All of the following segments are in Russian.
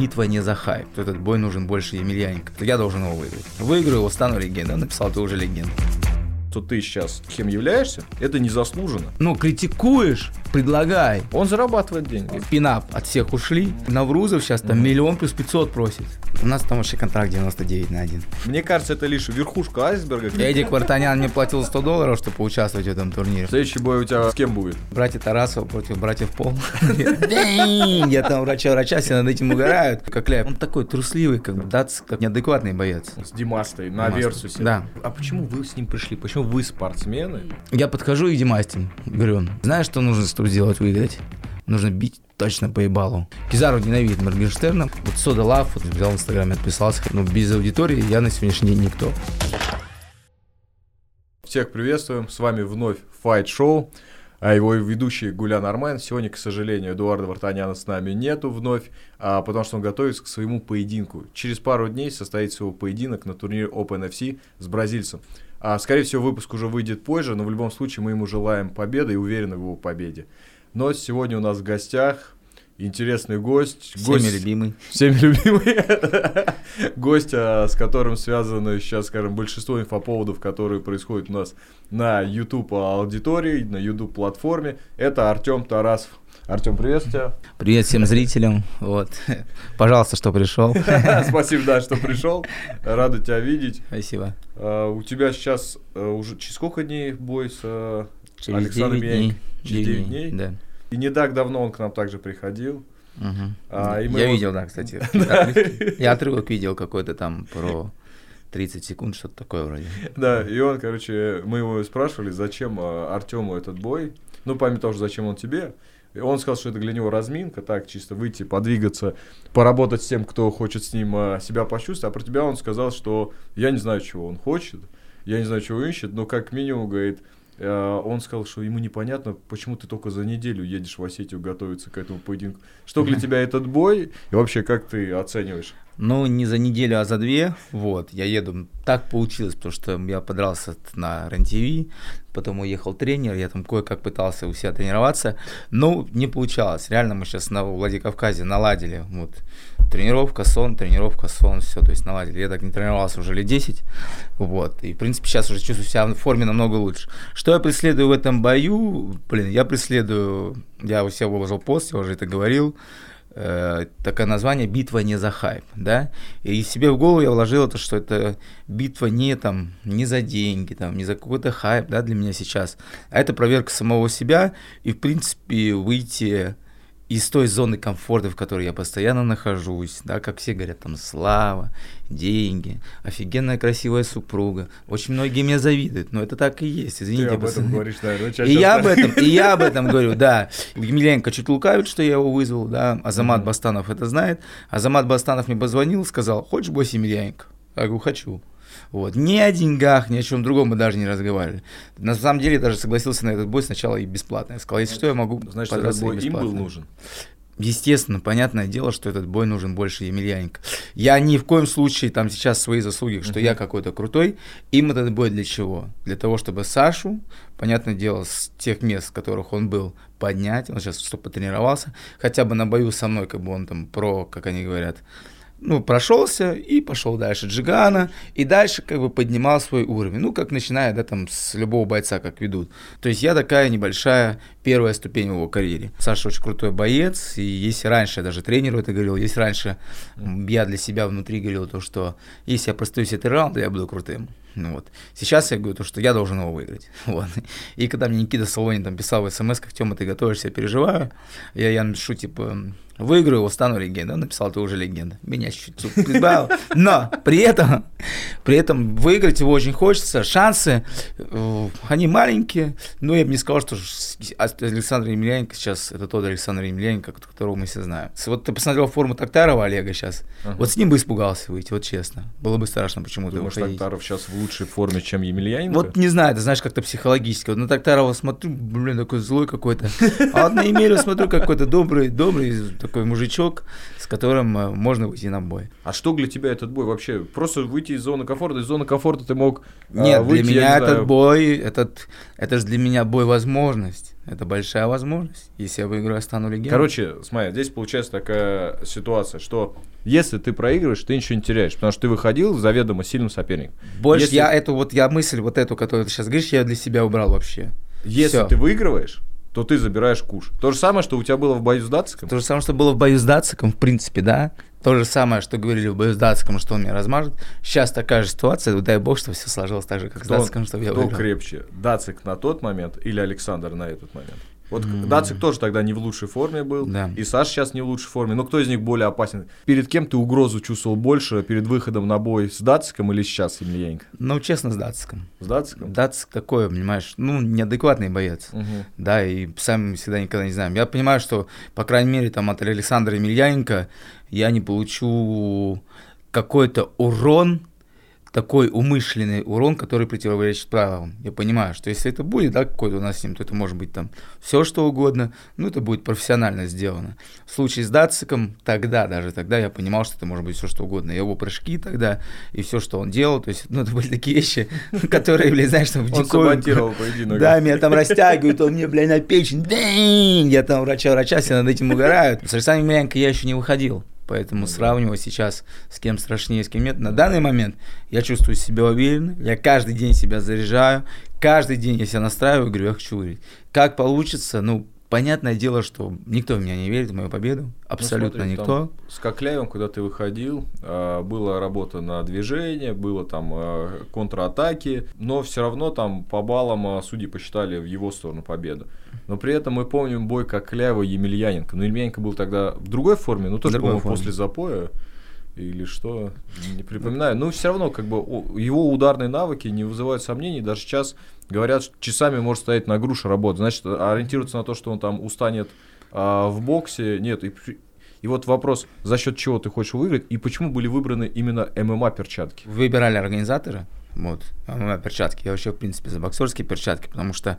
битва не за хайп. Этот бой нужен больше Емельяненко. Я должен его выиграть. Выиграю его, стану легендой. Написал, ты уже легенда что ты сейчас кем являешься, это незаслуженно. Ну, критикуешь, предлагай. Он зарабатывает деньги. Пинап от всех ушли. Наврузов сейчас там mm-hmm. миллион плюс 500 просит. У нас там вообще контракт 99 на 1. Мне кажется, это лишь верхушка айсберга. Эдик Вартанян мне платил 100 долларов, чтобы поучаствовать в этом турнире. Следующий бой у тебя с кем будет? Братья Тарасова против братьев Пол. Я там врача-врача, все над этим угорают. Как Ляп. Он такой трусливый, как бы, дац, как неадекватный боец. С Димастой на Версусе. Да. А почему вы с ним пришли? Почему вы спортсмены? Я подхожу и Димастин. Говорю, знаешь, что нужно, чтобы сделать выиграть? Нужно бить точно по ебалу. Кизару ненавидит Моргенштерна. Вот Сода Лав вот, взял в Инстаграме, отписался. Но без аудитории я на сегодняшний день никто. Всех приветствуем. С вами вновь Fight Show. А его ведущий Гулян Армен. Сегодня, к сожалению, Эдуарда Вартаняна с нами нету вновь, а, потому что он готовится к своему поединку. Через пару дней состоится его поединок на турнире OpenFC с бразильцем. А, скорее всего, выпуск уже выйдет позже, но в любом случае мы ему желаем победы и уверены в его победе. Но сегодня у нас в гостях интересный гость. Всеми гость, любимый. Всеми любимый. гость, а, с которым связано сейчас, скажем, большинство инфоповодов, которые происходят у нас на YouTube аудитории, на YouTube платформе. Это Артем Тарасов. Артем, привет тебя. Привет всем зрителям. Вот. Пожалуйста, что пришел. Спасибо, да, что пришел. Рада тебя видеть. Спасибо. А, у тебя сейчас а, уже через сколько дней бой с Через Александром 9 дней. Через 9 дней? Да. И не так давно он к нам также приходил. Угу. А, и мы Я его... видел, да, кстати. Я отрывок видел какой-то там про 30 секунд, что-то такое вроде. Да, и он, короче, мы его спрашивали, зачем а, Артему этот бой. Ну, помимо того, зачем он тебе. И он сказал, что это для него разминка, так, чисто выйти, подвигаться, поработать с тем, кто хочет с ним а, себя почувствовать. А про тебя он сказал, что я не знаю, чего он хочет, я не знаю, чего ищет, но как минимум, говорит, Э, он сказал, что ему непонятно, почему ты только за неделю едешь в Осетию готовиться к этому поединку. Что для тебя этот бой и вообще как ты оцениваешь? Ну, не за неделю, а за две. Вот, я еду. Так получилось, потому что я подрался на РЕН-ТВ, потом уехал тренер, я там кое-как пытался у себя тренироваться, но не получалось. Реально мы сейчас на Владикавказе наладили. Вот, тренировка, сон, тренировка, сон, все, то есть наладили. Я так не тренировался уже лет 10, вот, и, в принципе, сейчас уже чувствую себя в форме намного лучше. Что я преследую в этом бою? Блин, я преследую, я у себя выложил пост, я уже это говорил, э, такое название «Битва не за хайп», да, и себе в голову я вложил это, что это битва не там, не за деньги, там, не за какой-то хайп, да, для меня сейчас, а это проверка самого себя и, в принципе, выйти из той зоны комфорта, в которой я постоянно нахожусь, да, как все говорят, там, слава, деньги, офигенная красивая супруга. Очень многие мне завидуют, но это так и есть, извините. Ты об этом говоришь, да, И я об этом, и я об этом говорю, да. Емельяненко чуть лукавит, что я его вызвал, да, Азамат mm-hmm. Бастанов это знает. Азамат Бастанов мне позвонил, сказал, хочешь бой Емельяненко? Я говорю, хочу. Вот. Ни о деньгах, ни о чем другом мы даже не разговаривали. На самом деле даже согласился на этот бой сначала и бесплатно. Я сказал, если что, я могу Значит, этот бой им был нужен. Естественно, понятное дело, что этот бой нужен больше Емельяненко. Я ни в коем случае там сейчас свои заслуги, что uh-huh. я какой-то крутой. Им этот бой для чего? Для того, чтобы Сашу, понятное дело, с тех мест, в которых он был, поднять. Он сейчас чтобы потренировался. Хотя бы на бою со мной, как бы он там про, как они говорят, ну, прошелся и пошел дальше Джигана, и дальше как бы поднимал свой уровень. Ну, как начиная, да, там, с любого бойца, как ведут. То есть я такая небольшая первая ступень в его карьере. Саша очень крутой боец, и если раньше, я даже тренеру это говорил, если раньше я для себя внутри говорил то, что если я простоюсь этот раунд, я буду крутым. Ну, вот. Сейчас я говорю то, что я должен его выиграть. Вот. И когда мне Никита Солонин там писал в смс, как Тёма, ты готовишься, я переживаю, я, я напишу, типа, выиграю его, стану легендой. Он написал, ты уже легенда. Меня чуть-чуть прибавил. Но при этом, при этом выиграть его очень хочется. Шансы, э, они маленькие, но я бы не сказал, что Александр Емельяненко сейчас это тот Александр Емельяненко, которого мы все знаем. Вот ты посмотрел форму Токтарова Олега сейчас, ага. вот с ним бы испугался выйти, вот честно. Было бы страшно почему-то Думаешь, Токтаров сейчас в лучшей форме, чем Емельяненко? Вот не знаю, ты знаешь, как-то психологически. Вот на Токтарова смотрю, блин, такой злой какой-то. А вот на Емелю смотрю, какой-то добрый, добрый, такой мужичок, с которым э, можно выйти на бой. А что для тебя этот бой вообще? Просто выйти из зоны комфорта, из зоны комфорта ты мог а, Нет, выйти, для меня не этот знаю, бой, этот, это же для меня бой возможность. Это большая возможность. Если я выиграю, я стану легендой. Короче, смотри, здесь получается такая ситуация, что если ты проигрываешь, ты ничего не теряешь, потому что ты выходил заведомо сильным соперником. больше если- я эту вот, я мысль вот эту, которую ты сейчас говоришь, я для себя убрал вообще. Если Всё. ты выигрываешь, то ты забираешь куш. То же самое, что у тебя было в бою с Датском. То же самое, что было в бою с Датсиком, в принципе, да. То же самое, что говорили в бою с Датсиком, что он меня размажет. Сейчас такая же ситуация, дай бог, что все сложилось так же, как с Кто- Датсиком, чтобы я Кто выиграл. крепче, Дацик на тот момент или Александр на этот момент? Вот М. Дацик тоже тогда не в лучшей форме был, Да. и Саша сейчас не в лучшей форме. Но кто из них более опасен? Перед кем ты угрозу чувствовал больше, перед выходом на бой с Дациком или сейчас Емельяненко? Ну, честно, с Датсиком. С Дациком? Датсик такой, понимаешь, ну, неадекватный боец. Мгм. Да, и сами всегда никогда не знаем. Я понимаю, что, по крайней мере, там от Александра Емельяненко я не получу какой-то урон, такой умышленный урон, который противоречит правилам. Я понимаю, что если это будет, да, какой-то у нас с ним, то это может быть там все что угодно, ну, это будет профессионально сделано. В случае с Датсиком, тогда, даже тогда я понимал, что это может быть все что угодно. Его прыжки тогда и все, что он делал, то есть, ну, это были такие вещи, которые, блядь, знаешь, там в Он саботировал поединок. да, меня там растягивают, он мне, блядь, на печень. Я там врача, врача, все над этим угорают. С Александром Емельяненко я еще не выходил. Поэтому сравнивать сейчас с кем страшнее, с кем нет. На данный момент я чувствую себя уверенно. Я каждый день себя заряжаю. Каждый день я себя настраиваю, говорю, я хочу выиграть. Как получится, ну, понятное дело, что никто в меня не верит в мою победу. Абсолютно Ну, смотри, никто. там С Кокляевым, когда ты выходил, а, была работа на движение, было там а, контратаки, но все равно там по баллам а, судьи посчитали в его сторону победу. Но при этом мы помним бой Кокляева и Емельяненко. Но Емельяненко был тогда в другой форме, ну тоже, по-моему, после запоя или что, не припоминаю. Но все равно, как бы, его ударные навыки не вызывают сомнений. Даже сейчас говорят, что часами может стоять на груше работать. Значит, ориентироваться на то, что он там устанет а, в боксе, нет. И, и вот вопрос, за счет чего ты хочешь выиграть, и почему были выбраны именно ММА-перчатки? Выбирали организаторы, вот, а у меня перчатки. Я вообще, в принципе, за боксерские перчатки, потому что,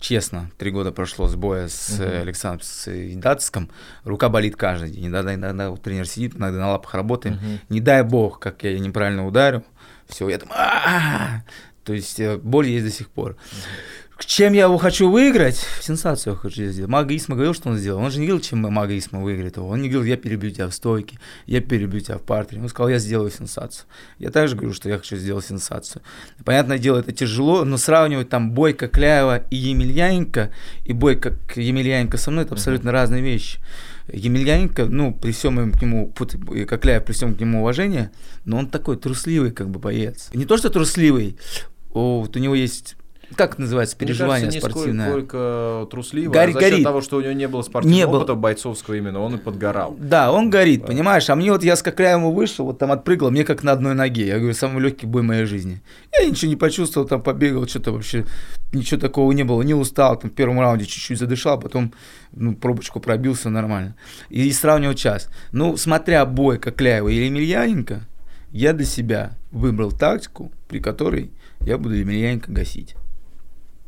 честно, три года прошло с боя с э, Александром с Датском, рука болит каждый день. Иногда, иногда вот тренер сидит, иногда на лапах работаем. Мгм. Не дай бог, как я неправильно ударил, все, я «А-а-а!» то есть э, боль есть до сих пор. Чем я его хочу выиграть? Сенсацию хочу сделать. Мага Исма говорил, что он сделал. Он же не говорил, чем Мага Исма выиграет его. Он не говорил, я перебью тебя в стойке, я перебью тебя в партере. Он сказал, я сделаю сенсацию. Я также говорю, что я хочу сделать сенсацию. Понятное дело, это тяжело, но сравнивать там бой Кокляева и Емельяненко, и бой как Емельяненко со мной, это абсолютно разные вещи. Емельяненко, ну, при всем к нему, Кокляев, при всем к нему уважении, но он такой трусливый, как бы, боец. Не то, что трусливый, вот у него есть, как это называется, переживание Мне кажется, спортивное. сколько трусливо, Гори- а за счет горит. того, что у него не было спортивного Не опыта бойцовского именно, он и подгорал. Да, он горит, Да. понимаешь? А мне вот я с Кокляевым вышел, вот там отпрыгал, мне как на одной ноге. Я говорю, самый легкий бой моей жизни. Я ничего не почувствовал, там побегал, что-то вообще, ничего такого не было. Не устал, там в первом раунде чуть-чуть задышал, потом ну, пробочку пробил, все нормально. И, сравнивал час. Ну, смотря бой Кокляева или Емельяненко, я для себя выбрал тактику, при которой я буду Емельяненко гасить.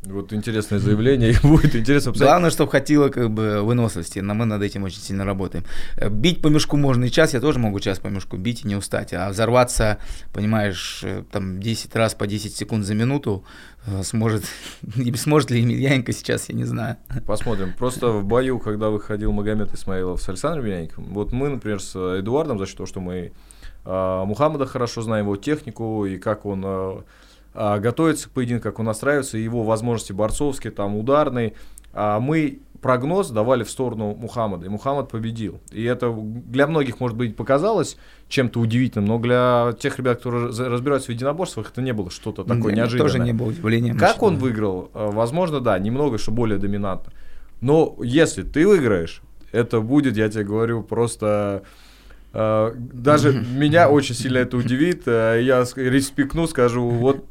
Вот интересное заявление, и будет интересно посмотреть. Главное, чтобы хватило как бы выносливости, но мы над этим очень сильно работаем. Э, Бить по мешку можно и час, я тоже могу час по мешку бить и не устать, а взорваться, понимаешь, э, там 10 раз по 10 секунд за минуту э, сможет, сможет ли Емельяненко сейчас, я не знаю. Посмотрим. Просто в бою, когда выходил Магомед Исмаилов с Александром Емельяненковым, вот мы, например, с Эдуардом, за счет того, что мы Мухаммада хорошо знаем, его технику и как он а, а, готовится к поединку, как он настраивается, его возможности борцовские, там, ударные. А мы прогноз давали в сторону Мухаммада, и Мухаммад победил. И это для многих, может быть, показалось чем-то удивительным, но для тех ребят, которые раз- разбираются в единоборствах, это не было что-то такое меня неожиданное. Тоже не было удивлением. Как он выиграл? Э, Возможно, да, немного, что более доминантно. Но если ты выиграешь, это будет, я тебе говорю, просто... э, даже меня очень сильно это удивит. Я респекну, скажу, вот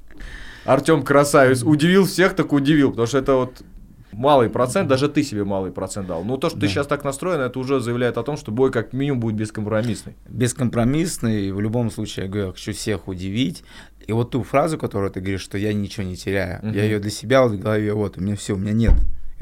Артем красавец. Удивил всех, так удивил, потому что это вот малый процент, даже ты себе малый процент дал. Но то, что ты Да. сейчас так настроен, это уже заявляет о том, что бой как минимум будет бескомпромиссный. бескомпромиссный, в любом случае, я говорю, я хочу всех удивить. И вот ту фразу, которую ты говоришь, что я ничего не теряю, Мгм. я ее для себя вот в голове, вот, у меня все, у меня нет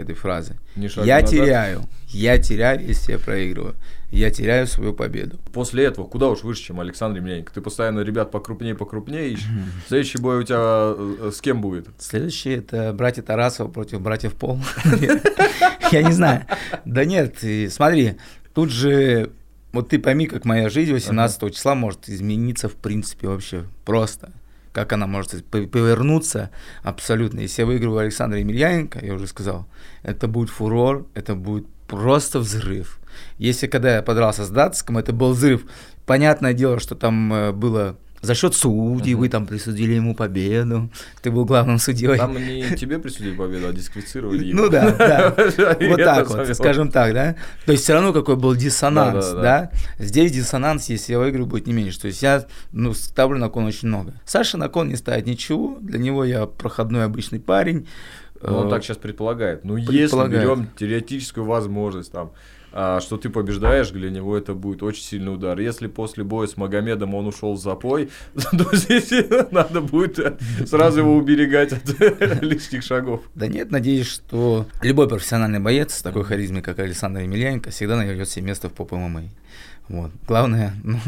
этой фразы. Я назад. теряю, я теряю, если я проигрываю. Я теряю свою победу. После этого куда уж выше, чем Александр Емельяненко? Ты постоянно ребят покрупнее, покрупнее ищешь. Следующий бой у тебя э, с кем будет? Следующее это братья Тарасова против братьев Пол. Я не знаю. Да нет, смотри, тут же, вот ты пойми, как моя жизнь 18 числа может измениться в принципе вообще просто. Как она может повернуться абсолютно. Если я выиграю Александра Емельяненко, я уже сказал, это будет фурор, это будет просто взрыв. Если когда я подрался с Датском, это был взрыв. Понятное дело, что там э, было за счет судей, вы там присудили ему победу, ты был главным судьей. Там не тебе присудили победу, а дисквалифицировали его. Ну да, да. Вот так вот, скажем так, да. То есть все равно какой был диссонанс, Да. Здесь диссонанс, если я выиграю, будет не меньше. То есть я, ну, ставлю на кон очень много. Саша на кон не ставит ничего. Для него я проходной обычный парень. Ну, он Э, так сейчас предполагает. Ну, если берем теоретическую возможность, там, что ты побеждаешь, для него это будет очень сильный удар. Если после боя с Магомедом он ушел в запой, то здесь надо будет сразу его уберегать от лишних шагов. Да нет, надеюсь, что любой профессиональный боец с такой харизмой, как Александр Емельяненко, всегда найдет себе место в поп ММА. Вот. Главное, ну,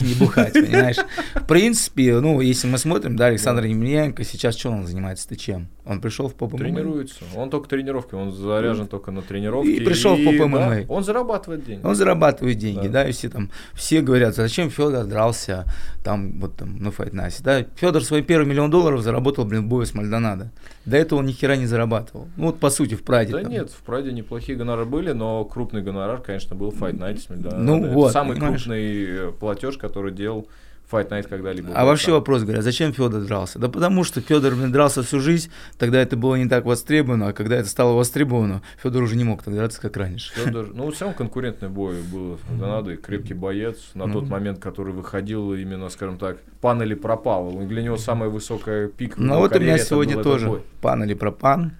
не бухать, понимаешь? В принципе, ну, если мы смотрим, да, Александр Емельяненко сейчас что он занимается-то чем? Он пришел в поп ММА. Тренируется. Он только тренировки, он заряжен только на тренировки. И пришел в поп да. Он зарабатывает деньги. Он зарабатывает деньги, Да. да, и все там, все говорят, зачем Федор дрался там, вот там, на Fight Night, да, Федор свой первый миллион долларов заработал, блин, в бою с Мальдонадо. До этого он ни хера не зарабатывал. Ну, вот, по сути, в Праде. Да там. нет, в Прайде неплохие гонорары были, но крупный гонорар, конечно, был Fight Night. с Мельдонадо. Ну Это вот, самый понимаешь. крупный платеж, который делал Fight Night когда-либо. А вообще вопрос, говорят, зачем Федор дрался? Да потому что Федор дрался всю жизнь, тогда это было не так востребовано, а когда это стало востребовано, Федор уже не мог так драться, как раньше. Федор, ну, все равно конкурентный бой был с и крепкий боец на тот момент, который выходил именно, скажем так, пан или пропал. Для него самая высокая пик. Ну вот у меня сегодня тоже бой. пан или пропан.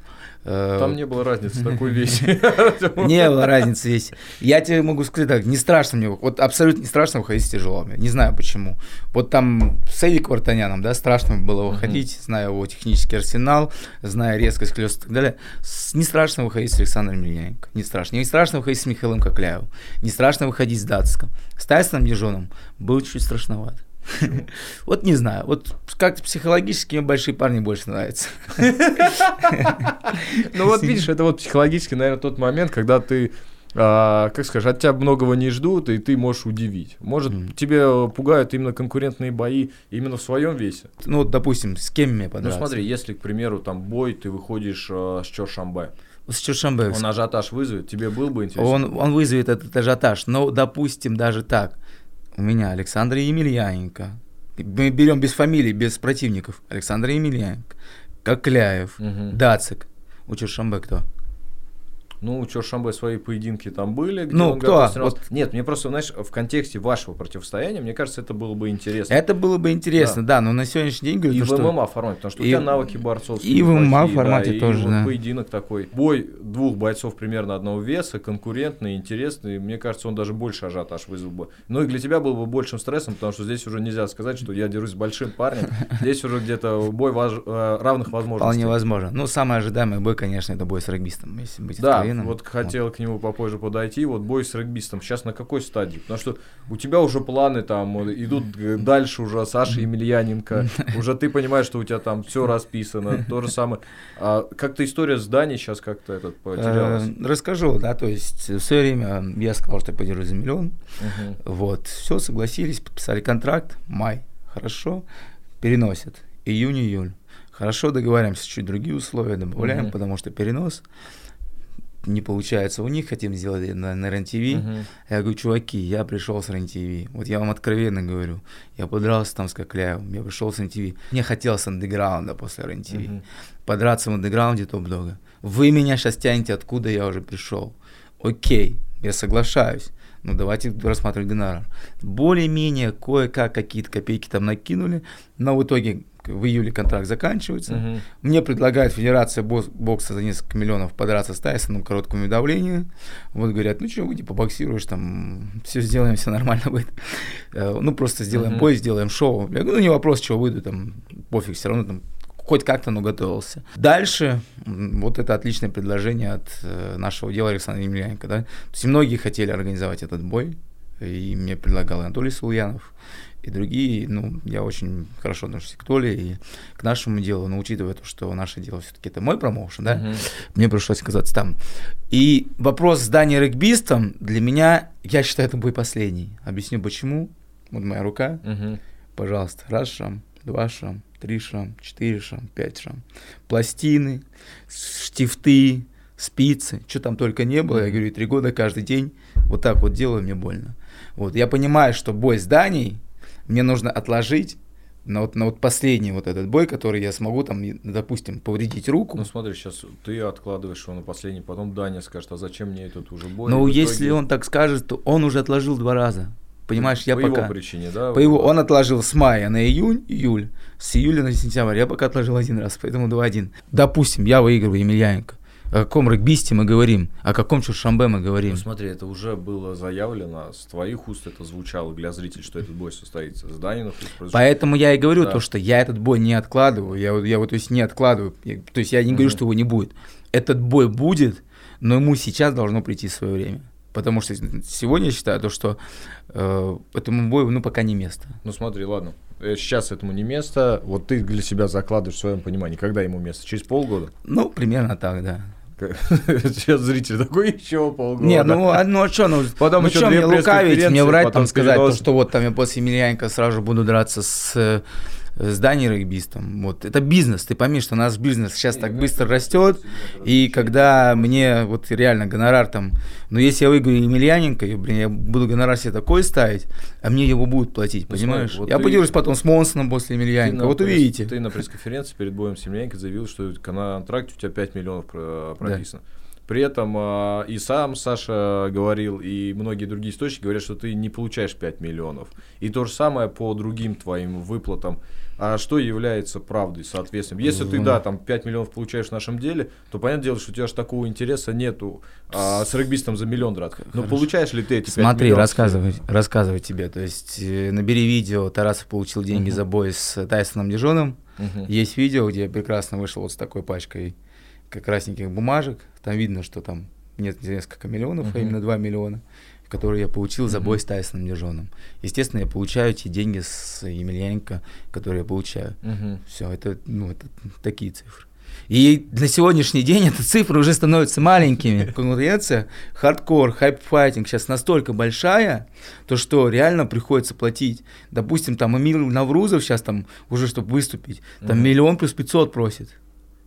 Э, Там не было разницы такой весе. Не было разницы здесь. Я тебе могу сказать так, не страшно мне, вот абсолютно не страшно выходить с тяжелыми. Не знаю почему. Вот там с Эдди Квартаняном, да, страшно было выходить, зная его технический арсенал, зная резкость колес и так далее. Не страшно выходить с Александром Ильяненко. Не страшно. Не страшно выходить с Михаилом Кокляевым. Не страшно выходить с Датском. С Тайсоном Дижоном было чуть страшновато. Вот не знаю, вот как-то психологически мне большие парни больше нравятся. Ну вот видишь, это вот психологически, наверное, тот момент, когда ты, а, как скажешь, от тебя многого не ждут, и ты можешь удивить. Может, Мгм. тебе пугают именно конкурентные бои именно в своем весе. Ну вот, допустим, с кем мне Ну подраться? смотри, если, к примеру, там бой, ты выходишь а, с Чоршамбе, С Чуршамбе. он ажиотаж вызовет, тебе был бы интересно? Он, он вызовет этот ажиотаж. Но, допустим, даже так. У меня Александр Емельяненко. Мы берем без фамилий, без противников. Александр Емельяненко. Кокляев. Мгм. Дацик. У Чуршамбе кто? Ну, у Чоршамбе свои поединки там были, где Ну, он кто? Вот. Нет, мне просто, знаешь, в контексте вашего противостояния, мне кажется, это было бы интересно. Это было бы интересно, да, но на сегодняшний день говорю, И ну в что- ММА формате, потому что у И- тебя навыки борцов. и в ММА да, формате и тоже, вот да. поединок такой. Бой двух бойцов примерно одного веса, конкурентный, интересный. Мне кажется, он даже больше ажиотаж вызвал бы. Ну и для тебя был бы большим стрессом, потому что здесь уже нельзя сказать, что я дерусь с большим парнем. Здесь уже где-то бой вож- э, равных возможностей. Вполне возможно. Ну, самый ожидаемый бой, конечно, это бой с регбистом, если быть Да, откровенным. вот хотел к нему попозже подойти. Вот бой с регбистом. Сейчас на какой стадии? Потому что у тебя уже планы там э, идут э, дальше уже Саша Емельяненко. Уже ты понимаешь, что у тебя там все расписано. То же самое. А как-то история с Даней сейчас как-то этот потерялась. Э, Расскажу, да, то есть в свое время я сказал, что я подержу за миллион. Вот, все, согласились, подписали контракт, май, хорошо, переносят, июнь-июль. Хорошо, договариваемся, чуть другие условия добавляем, Мгм. потому что перенос не получается у них, хотим сделать на, на РЕН-ТВ. Мгм. Я говорю, чуваки, я пришел с РЕН-ТВ. Вот я вам откровенно говорю. Я подрался там с Кокляевым, я пришел с РЕН-ТВ. Мне хотелось андеграунда после РЕН-ТВ. Мгм. Подраться в андеграунде топ-дога. Вы меня сейчас тянете, откуда я уже пришел. Окей, я соглашаюсь. Ну, давайте рассматривать гонорар. Более-менее кое-как какие-то копейки там накинули, но в итоге в июле контракт заканчивается. Мгм. Мне предлагает Федерация бокса за несколько миллионов подраться с Тайсоном короткому давлению. Вот говорят, ну что, выйди побоксируешь, там все сделаем, все нормально будет. Э, Ну просто сделаем Мгм. бой, сделаем шоу. Я говорю, ну не вопрос, чего выйду, там пофиг, все равно там хоть как-то, но готовился. Дальше, вот это отличное предложение от э, нашего дела Александра Емельяненко, да, то есть многие хотели организовать этот бой, и мне предлагал Анатолий Сулуянов, и другие, ну, я очень хорошо отношусь к Толе и к нашему делу, но учитывая то, что наше дело все-таки это мой промоушен, да, uh-huh. мне пришлось оказаться там. И вопрос с Дани регбистом для меня, я считаю, это будет последний. Объясню почему. Вот моя рука. Uh-huh. Пожалуйста, раз шам, два шам, три шрам, четыре шрам, пять шрам. Пластины, штифты, спицы, что там только не было. Я говорю, три года каждый день вот так вот делаю, мне больно. Вот, я понимаю, что бой с Даней мне нужно отложить на вот, на вот последний вот этот бой, который я смогу там, допустим, повредить руку. Ну смотри, сейчас ты откладываешь его на последний, потом Даня скажет, а зачем мне этот уже бой? Ну если он так скажет, то он уже отложил два раза. Понимаешь, я по пока... его причине, да? По его, он отложил с мая на июнь, июль, с июля на сентябрь. Я пока отложил один раз, поэтому 2-1. Допустим, я выигрываю Емельяненко о каком регбисте мы говорим, о каком Чуршамбе мы говорим. Ну, смотри, это уже было заявлено, с твоих уст это звучало для зрителей, что этот бой состоится, с Даниных. Поэтому я и говорю да. то, что я этот бой не откладываю, я, я вот то есть не откладываю, я, то есть я не mm говорю, что его не будет. Этот бой будет, но ему сейчас должно прийти свое время. Потому что сегодня я считаю то, что э, этому бою ну пока не место. Ну смотри, ладно, э, сейчас этому не место. Вот ты для себя закладываешь в своем понимании, когда ему место? Через полгода? Ну примерно так, да. Сейчас зритель такой еще полгода. Не, ну, а, ну а что, ну, потом ну что мне лукавить, мне врать, там сказать, то, что вот там я после Емельяненко сразу буду драться с зданий регбистом. Вот. Это бизнес, ты пойми, что у нас бизнес сейчас так быстро растет, и когда мне вот реально гонорар там, ну если я выиграю Емельяненко, я, блин, я буду гонорар себе такой ставить, а мне его будут платить, ну, понимаешь? Вот я ты, поделюсь потом с Монсоном после Емельяненко, вот увидите. Ты на пресс-конференции перед боем с Емельяненко заявил, что на контракте у тебя 5 миллионов прописано. Да. При этом э, и сам Саша говорил, и многие другие источники говорят, что ты не получаешь 5 миллионов. И то же самое по другим твоим выплатам а что является правдой, соответственно. Если ты, да, там 5 миллионов получаешь в нашем деле, то понятное дело, что у тебя же такого интереса нету а, с регбистом за миллион драться. Но Хорошо. получаешь ли ты эти 5 Смотри, миллионов? рассказывай, рассказывай тебе. То есть э, набери видео, Тарасов получил деньги uh-huh. за бой с Тайсоном Дежоном. Uh-huh. Есть видео, где я прекрасно вышел вот с такой пачкой как красненьких бумажек. Там видно, что там нет несколько миллионов, uh-huh. а именно 2 миллиона которые я получил за бой с Тайсоном Дижоном. Естественно, я получаю те деньги с Емельяненко, которые я получаю. Все, это, ну, это такие цифры. И на сегодняшний день эти цифры уже становятся маленькими. Конкуренция, хардкор, Hype Fighting сейчас настолько большая, то что реально приходится платить. Допустим, там Эмиль Наврузов сейчас там уже, чтобы выступить, там mm-hmm. миллион плюс 500 просит.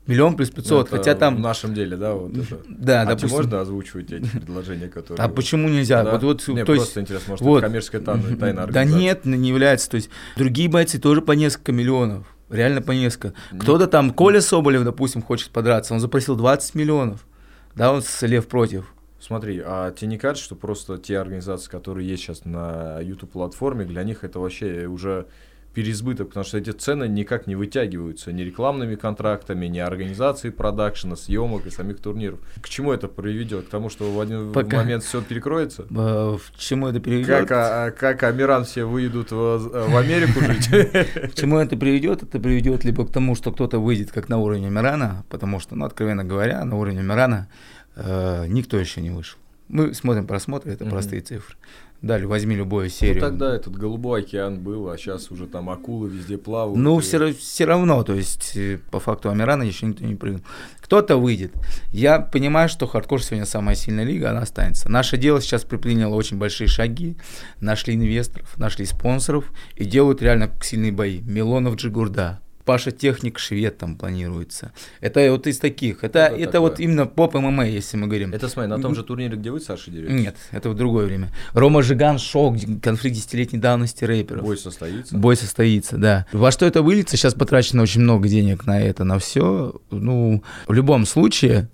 Миллион плюс 500, ну, хотя там... В нашем деле, да? Вот это. Да, а допустим... можно озвучивать эти предложения, которые... А почему нельзя? Да? Вот, вот, Мне то просто есть, интересно, может, вот, это коммерческая тайна, тайна Да нет, не является. То есть другие бойцы тоже по несколько миллионов. Реально по несколько. Кто-то там, Коля Соболев, допустим, хочет подраться, он запросил 20 миллионов. Да, он с Лев против. Смотри, а тебе не кажется, что просто те организации, которые есть сейчас на YouTube-платформе, для них это вообще уже переизбыток, потому что эти цены никак не вытягиваются ни рекламными контрактами, ни организацией продакшена, съемок и самих турниров. К чему это приведет? К тому, что в один Пока... момент все перекроется? К чему это приведет? Как, а, как Амиран все выйдут в, в Америку жить? К чему это приведет? Это приведет либо к тому, что кто-то выйдет как на уровень Амирана, потому что, ну, откровенно говоря, на уровень Амирана э, никто еще не вышел. Мы смотрим просмотры, это простые цифры. Дали, возьми любую серию. Ну тогда этот голубой океан был, а сейчас уже там акулы везде плавают. Ну, и... все, все равно, то есть, э, по факту Амирана еще никто не прыгнул. Кто-то выйдет. Я понимаю, что хардкор сегодня самая сильная лига, она останется. Наше дело сейчас предприняло очень большие шаги, нашли инвесторов, нашли спонсоров и делают реально сильные бои. Милонов Джигурда, Паша Техник швед там планируется. Это вот из таких. Это, это, это вот именно поп ММА, если мы говорим. Это, смотри, на том же турнире, где вы, Саша, деретесь? Нет, это в другое время. Рома Жиган, шок, конфликт десятилетней давности рэперов. Бой состоится? Бой состоится, да. Во что это выльется? Сейчас потрачено очень много денег на это, на все. Ну, в любом случае,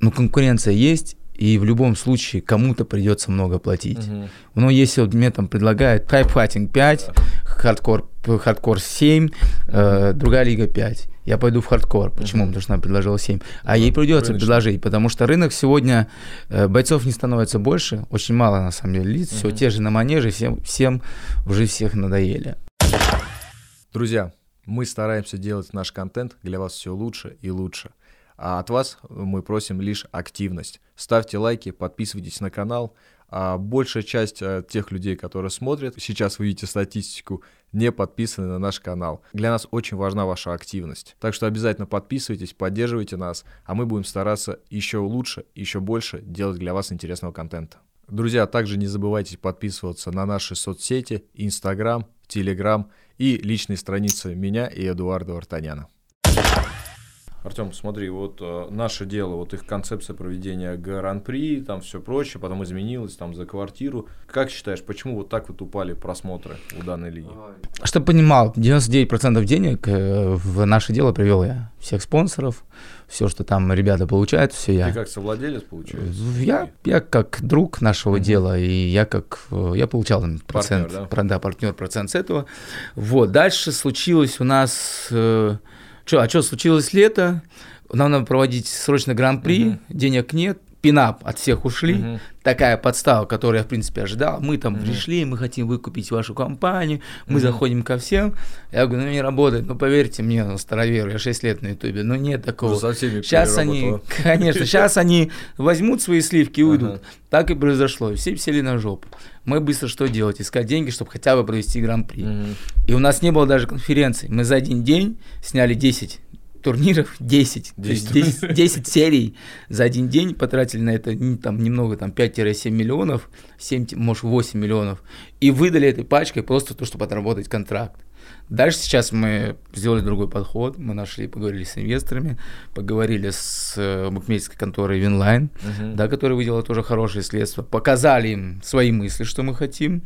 ну, конкуренция есть, и в любом случае кому-то придется много платить. Uh-huh. Но если вот мне там предлагают Fighting 5, хардкор, хардкор 7, э, другая лига 5, я пойду в хардкор. Почему? Потому что она предложила 7. А uh-huh. ей придется Рыночный. предложить, потому что рынок сегодня, э, бойцов не становится больше, очень мало на самом деле лиц, uh-huh. все те же на манеже, всем, всем уже всех надоели. Друзья, Мы стараемся делать наш контент для вас все лучше и лучше. А от вас мы просим лишь активность. Ставьте лайки, подписывайтесь на канал. А большая часть а, тех людей, которые смотрят, сейчас вы видите статистику, не подписаны на наш канал. Для нас очень важна ваша активность. Так что обязательно подписывайтесь, поддерживайте нас, а мы будем стараться еще лучше, еще больше делать для вас интересного контента. Друзья, также не забывайте подписываться на наши соцсети, Инстаграм, Телеграм и личные страницы меня и Эдуарда Вартаняна. Артем, смотри, вот э, наше дело, вот их концепция проведения гран-при, там все прочее, потом изменилось там за квартиру. Как считаешь, почему вот так вот упали просмотры у данной лиги? Чтобы понимал, 99% денег э, в наше дело привел я. Всех спонсоров, все, что там ребята получают, все я. Ты как совладелец получается? Я, я как друг нашего mm-hmm. дела, и я как, э, я получал процент, партнер, да? да, партнер процент с этого. Вот, дальше случилось у нас... Э, Что, а что, случилось лето, нам надо проводить срочно гран-при, угу. денег нет, пинап от всех ушли, угу. такая подстава, которую я, в принципе, ожидал. Мы там угу. пришли, мы хотим выкупить вашу компанию, мы угу. заходим ко всем. Я говорю, ну не работает, ну поверьте мне, ну, староверу, я 6 лет на ютубе, ну нет такого. Сейчас они, конечно, сейчас они возьмут свои сливки и уйдут. Ага. Так и произошло, все сели на жопу. Мы быстро что делать? Искать деньги, чтобы хотя бы провести гран-при. Угу. И у нас не было даже конференции. Мы за один день сняли 10 турниров 10, 10. 10, 10 серий за один день потратили на это там немного, там 5-7 миллионов, 7, может 8 миллионов, и выдали этой пачкой просто то, чтобы отработать контракт. Дальше сейчас мы сделали другой подход, мы нашли, поговорили с инвесторами, поговорили с э, букмекерской конторой Винлайн, uh-huh. да, которая выделила тоже хорошие средства, показали им свои мысли, что мы хотим,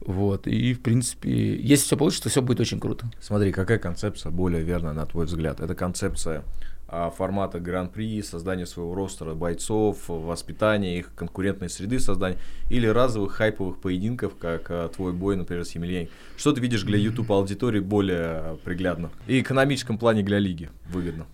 вот, и, в принципе, если все получится, все будет очень круто. Смотри, какая концепция более верная, на твой взгляд? Это концепция формата гран-при, создание своего ростера бойцов, воспитание их конкурентной среды создания или разовых хайповых поединков, как а, твой бой, например, с Емельяненко. Что ты видишь для YouTube аудитории более приглядно? И экономическом плане для лиги выгодно?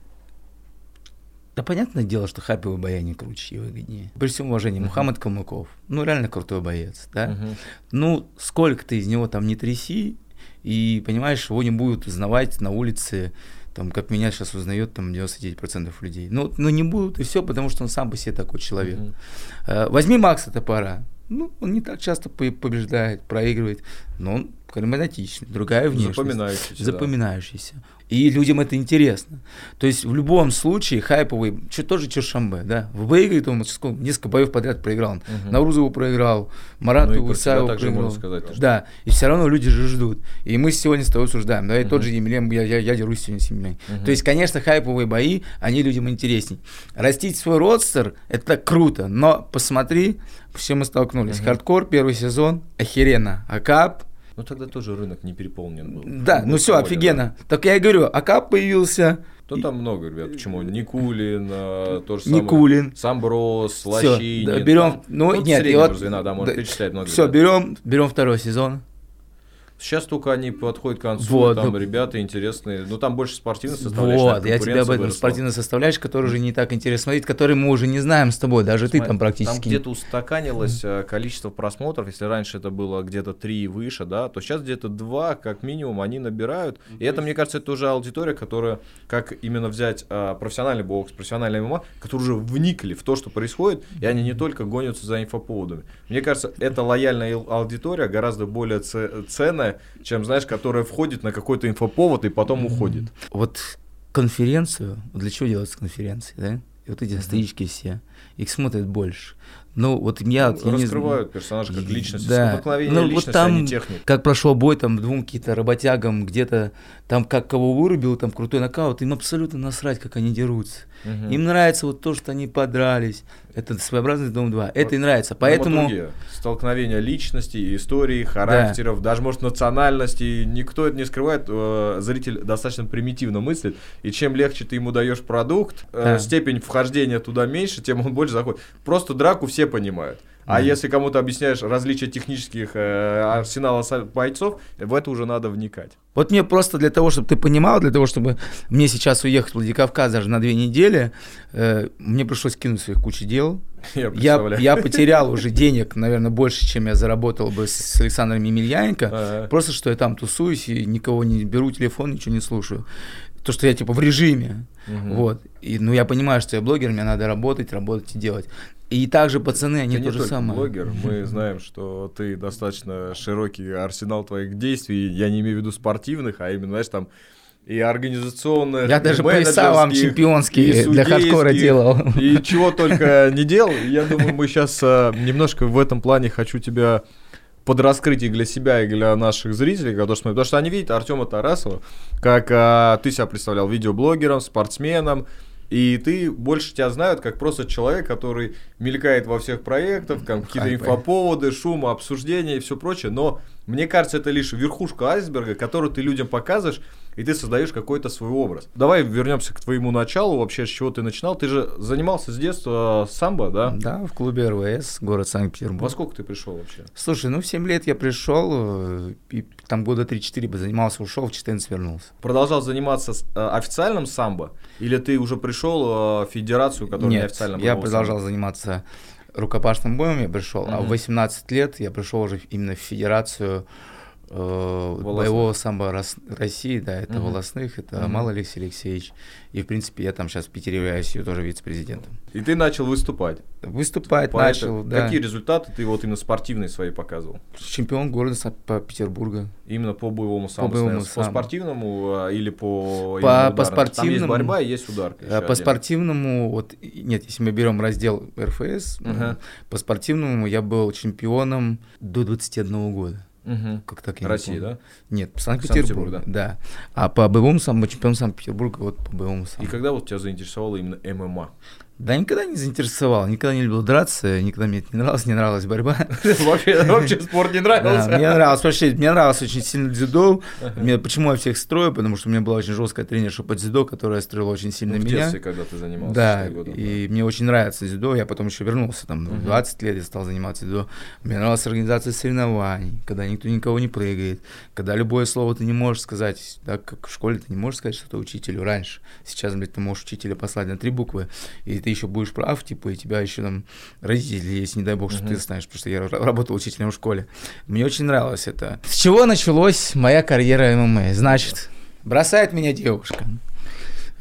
Да понятное дело, что хайповые боя не круче и выгоднее. При всем уважении, uh-huh. Мухаммад Калмыков, ну реально крутой боец, да? Uh-huh. Ну, сколько ты из него там не тряси, и, понимаешь, его не будут узнавать на улице, там, как меня сейчас узнает там 99% людей. Ну, ну не будут, и все, потому что он сам по себе такой человек. Uh-huh. Возьми Макса Топора. Ну, он не так часто побеждает, проигрывает, но он харизматичный, другая внешность. Запоминающийся. Запоминающийся. Да. И людям это интересно. То есть в любом случае хайповый, что тоже Чершамбе, да, выиграет он несколько боев подряд проиграл. Угу. Наурузову проиграл, Марату ну, Исаеву проиграл. Сказать, да, и все равно люди же ждут. И мы сегодня с тобой обсуждаем, да, и угу. тот же Емельян, я, я, я дерусь сегодня с Емельян. Угу. То есть, конечно, хайповые бои, они людям интересней. Растить свой родстер, это круто, но посмотри, с чем мы столкнулись. Угу. Хардкор, первый сезон, охеренно. Акап, ну тогда тоже рынок не переполнен был. Да, ну все, офигенно. Так я и говорю, АКАП появился. То там много, ребят. Почему? Никулин, э, то же самое. Никулин. Самброс, Лощинин. Да, берем, там, ну, ну нет, вот, звена, да, можно да, перечислять много. Все, берем, берем второй сезон. Сейчас только они подходят к концу, вот, там ну, ребята интересные, ну там больше спортивной составляющей. Вот, я тебе об этом спортивной составляющей, которая уже не так интересно смотреть, который мы уже не знаем с тобой, даже Смотри, ты там практически. Там где-то устаканилось mm. количество просмотров, если раньше это было где-то 3 и выше, да, то сейчас где-то 2, как минимум, они набирают. Mm-hmm. И это, мне кажется, это уже аудитория, которая, как именно взять а, профессиональный бокс, профессиональный ММА, которые уже вникли в то, что происходит, и они не только гонятся за инфоповодами. Мне кажется, эта лояльная аудитория гораздо более ценная, чем, знаешь, которая входит на какой-то инфоповод и потом уходит. Вот конференцию, для чего делается конференции, да? И вот эти статистики все, их смотрят больше. Ну, вот я... Ну, я раскрывают не... персонажа как личность, да. ну, личности, вот там, а не техника. Как прошел бой, там, двум каким-то работягам где-то, там, как кого вырубил, там, крутой нокаут, им абсолютно насрать, как они дерутся. Угу. Им нравится вот то, что они подрались. Это своеобразный Дом 2. Вот. Это и нравится. Поэтому... Столкновение личностей, истории, характеров, да. даже, может, национальности. Никто это не скрывает. Э, зритель достаточно примитивно мыслит. И чем легче ты ему даешь продукт, э, да. степень вхождения туда меньше, тем он больше заходит. Просто драку все понимают. А Мгм. если кому-то объясняешь различия технических э, арсенала бойцов, в это уже надо вникать. Вот мне просто для того, чтобы ты понимал, для того, чтобы мне сейчас уехать в Владикавказ даже на две недели, э, мне пришлось кинуть своих кучу дел. Я Я, я потерял уже денег, наверное, больше, чем я заработал бы с, Александром Емельяненко. Ага. Просто что я там тусуюсь и никого не беру телефон, ничего не слушаю. То, что я типа в режиме. Мгм. Вот. И, ну, я понимаю, что я блогер, мне надо работать, работать и делать. И также пацаны, они Ты то не же только самое. блогер, мы знаем, что ты достаточно широкий арсенал твоих действий. Я не имею в виду спортивных, а именно, знаешь, там и организационных, Я и даже пояса вам чемпионские для хардкора делал. И чего только не делал. Я думаю, мы сейчас немножко в этом плане хочу тебя подраскрыть и для себя, и для наших зрителей, которые смотрят. Потому что они видят Артема Тарасова, как а, ты себя представлял видеоблогером, спортсменом, и ты больше тебя знают как просто человек, который мелькает во всех проектах, там какие-то инфоповоды, шума, обсуждения и все прочее. Но мне кажется, это лишь верхушка айсберга, которую ты людям показываешь, и ты создаешь какой-то свой образ. Давай вернемся к твоему началу, вообще, с чего ты начинал. Ты же занимался с детства самбо, да? Да, в клубе РВС, город Санкт-Петербург. Во сколько ты пришел вообще? Слушай, ну в 7 лет я пришел, э, и там года 3-4 бы занимался, ушел, в 14 вернулся. Продолжал заниматься с, э, официальным самбо? Или ты уже пришел э, в федерацию, которая Нет, неофициально я продолжал заниматься рукопашным боем, я пришел, а в Мгм. 18 лет я пришел уже именно в федерацию Волосных. боевого самбо Рос- России, да, это Мгм. волосных, это Мгм. Мал Алексей Алексеевич, и в принципе я там сейчас в Питере являюсь ее тоже вице-президентом. И ты начал выступать. Выступать По это- начал, да, Какие результаты ты вот именно спортивные свои показывал? чемпион города Санкт-Петербурга. Именно по боевому самбо? боевому наверное, по самбо. спортивному а, или по По- по ударному? Там есть спортивному. борьба и есть. А еще По отдельно. спортивному, вот, нет, если мы берем раздел РФС, Ага. по спортивному я был чемпионом до 21 года. Мгм. Как так я не России, помню. да? Нет, Санкт-Петербург, Санкт-Петербург, да. А по боевому самбо чемпион Санкт-Петербурга, вот по боевому И самбо. когда вот тебя заинтересовало именно ММА? Да никогда не заинтересовал, никогда не любил драться, никогда мне это не нравилось, не нравилась борьба. Вообще, вообще спорт не Да, нравился? мне нравилось вообще, мне нравилось очень сильно дзюдо. Мне, почему я всех строю? Потому что у меня была очень жесткая тренерша по дзюдо, которая строила очень сильно Ну, в меня. детстве, когда ты занимался? Да, и мне очень нравится дзюдо. Я потом еще вернулся, там, в Мгм. 20 лет я стал заниматься дзюдо. Мне нравилась организация соревнований, когда никто никого не прыгает, когда любое слово ты не можешь сказать, да, как в школе ты не можешь сказать что-то учителю раньше. Сейчас, блядь, ты можешь учителя послать на три буквы, и ты еще будешь прав, типа, и тебя еще там родители есть, не дай бог, что Мгм. ты знаешь, потому что я ра- работал учителем в школе. Мне очень нравилось это. С чего началась моя карьера ММА? Значит, бросает меня девушка.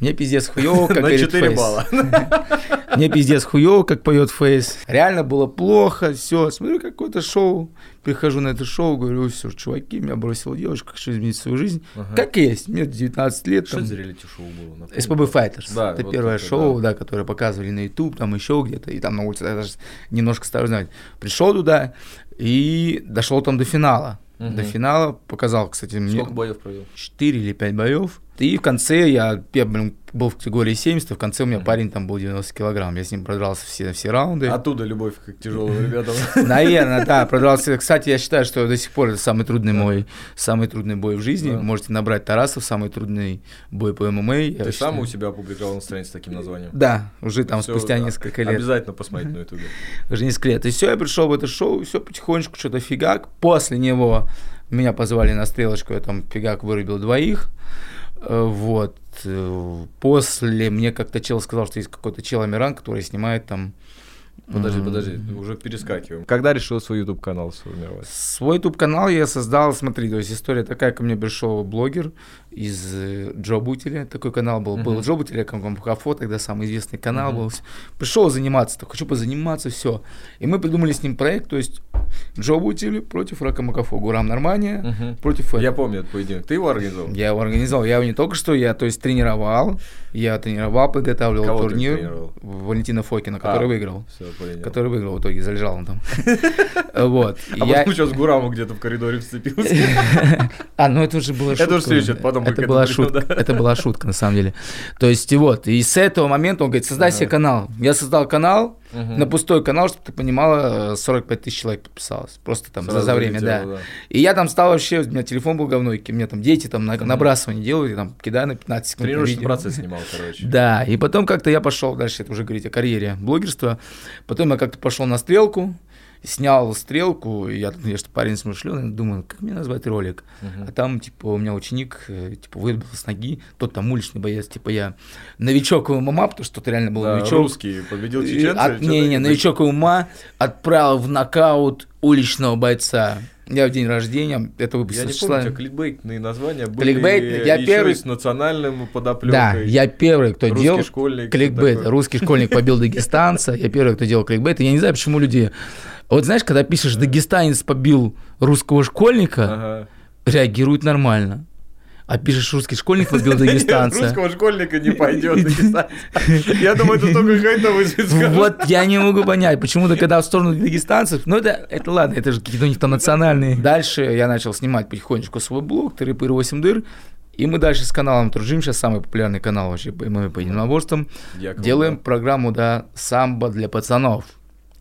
Мне пиздец хуёво, как говорит 4 Фейс. балла. Мне пиздец хуёво, как поет Фейс. Реально было плохо, все. Смотрю какое-то шоу, прихожу на это шоу, говорю, все, чуваки, меня бросила девушка, хочу изменить свою жизнь. Ага. Как есть, мне 19 лет. Что там, за реалити-шоу было? напомни? СПБ Fighters. Да, это вот первое это, шоу, да. да. которое показывали на YouTube, там еще где-то, и там на улице я даже немножко стал знать. Пришел туда и дошел там до финала. До финала показал, кстати, мне Сколько боев провел? 4 или 5 боев. И в конце я, я блин, был в категории 70, а в конце у меня парень там был 90 килограмм. Я с ним продрался все, все раунды. Оттуда любовь к тяжелым ребятам. Наверное, да, продрался. Кстати, я считаю, что до сих пор это самый трудный мой, самый трудный бой в жизни. Можете набрать Тарасов, самый трудный бой по ММА. Ты сам у себя опубликовал на странице с таким названием? Да, уже там спустя несколько лет. Обязательно посмотреть на ютубе. Уже несколько лет. И все, я пришел в это шоу, все потихонечку, что-то фигак. После него меня позвали на стрелочку, я там фигак вырубил двоих. Э, Вот. Э, После мне как-то чел сказал, что есть какой-то чел Амиран, который снимает там... Подожди, м, подожди, уже перескакиваем. Когда решил свой YouTube канал сформировать? Свой YouTube канал я создал, смотри, то есть история такая, ко мне пришел блогер из э, Джо Бутеля, такой канал был, был Мгм. Джо Бутеля, Камкамхафо, тогда самый известный канал Мгм. был. Пришел заниматься, так хочу позаниматься, все. И мы придумали с ним проект, то есть Джо Бутель против Рака Макафо, Гурам Нормания Мгм. против Я помню этот поединок. Ты его организовал? я его организовал, я его не только что, я то есть тренировал, я тренировал, подготавливал Кого турнир? Валентина Фокина, который А, выиграл. Который выиграл в итоге, залежал он там. Вот. А я- потом сейчас Гураму где-то в коридоре вцепился. А, ну это уже была Это уже следующее, потом мы к это была придем, шутка. да. Это была шутка, на самом деле. То есть, вот, и с этого момента он говорит, создай себе канал. Я создал канал, Мгм. на пустой канал, чтобы ты понимала, э, 45 тысяч человек подписалось. Просто там за, Сразу за время, да. залетело, И я там стал вообще, у меня телефон был говнойкий, у меня там дети там на- Мгм. набрасывание делают, там кидаю на 15 секунд. Тренировочный процесс снимал, короче. Да, и потом как-то я пошел дальше, это уже говорить о карьере блогерства. Потом я как-то пошел на стрелку, снял стрелку, и я, что парень смышленый, думаю, как мне назвать ролик? Мгм. А там, типа, у меня ученик, э, типа, выбил с ноги, тот там уличный боец, типа, я новичок ММА, потому что тот реально был Да, новичок. русский победил чеченца. от- не, не, новичок ума отправил в нокаут уличного бойца. Я в день рождения, это Я выпустил не числа. помню, кликбейтные названия были Кликбейтные? Я еще первый- и с национальным подоплекой. Да, я первый, кто Русский делал школьник. кликбейт. такой. Русский школьник побил дагестанца. Я первый, кто делал кликбейт. Я не знаю, почему люди... Вот знаешь, когда пишешь «дагестанец побил русского школьника», реагируют нормально. А пишешь «русский школьник побил дагестанца». Русского школьника не пойдет. Я думаю, это только хайтовый. Вот я не могу понять, почему-то, когда в сторону дагестанцев, ну это, это ладно, это же какие-то у них там национальные. Дальше я начал снимать потихонечку свой блог, «Три пыры, восемь дыр», и мы дальше с каналом Тружим, сейчас самый популярный канал вообще по по единоборствам, делаем да. программу, да, самбо для пацанов.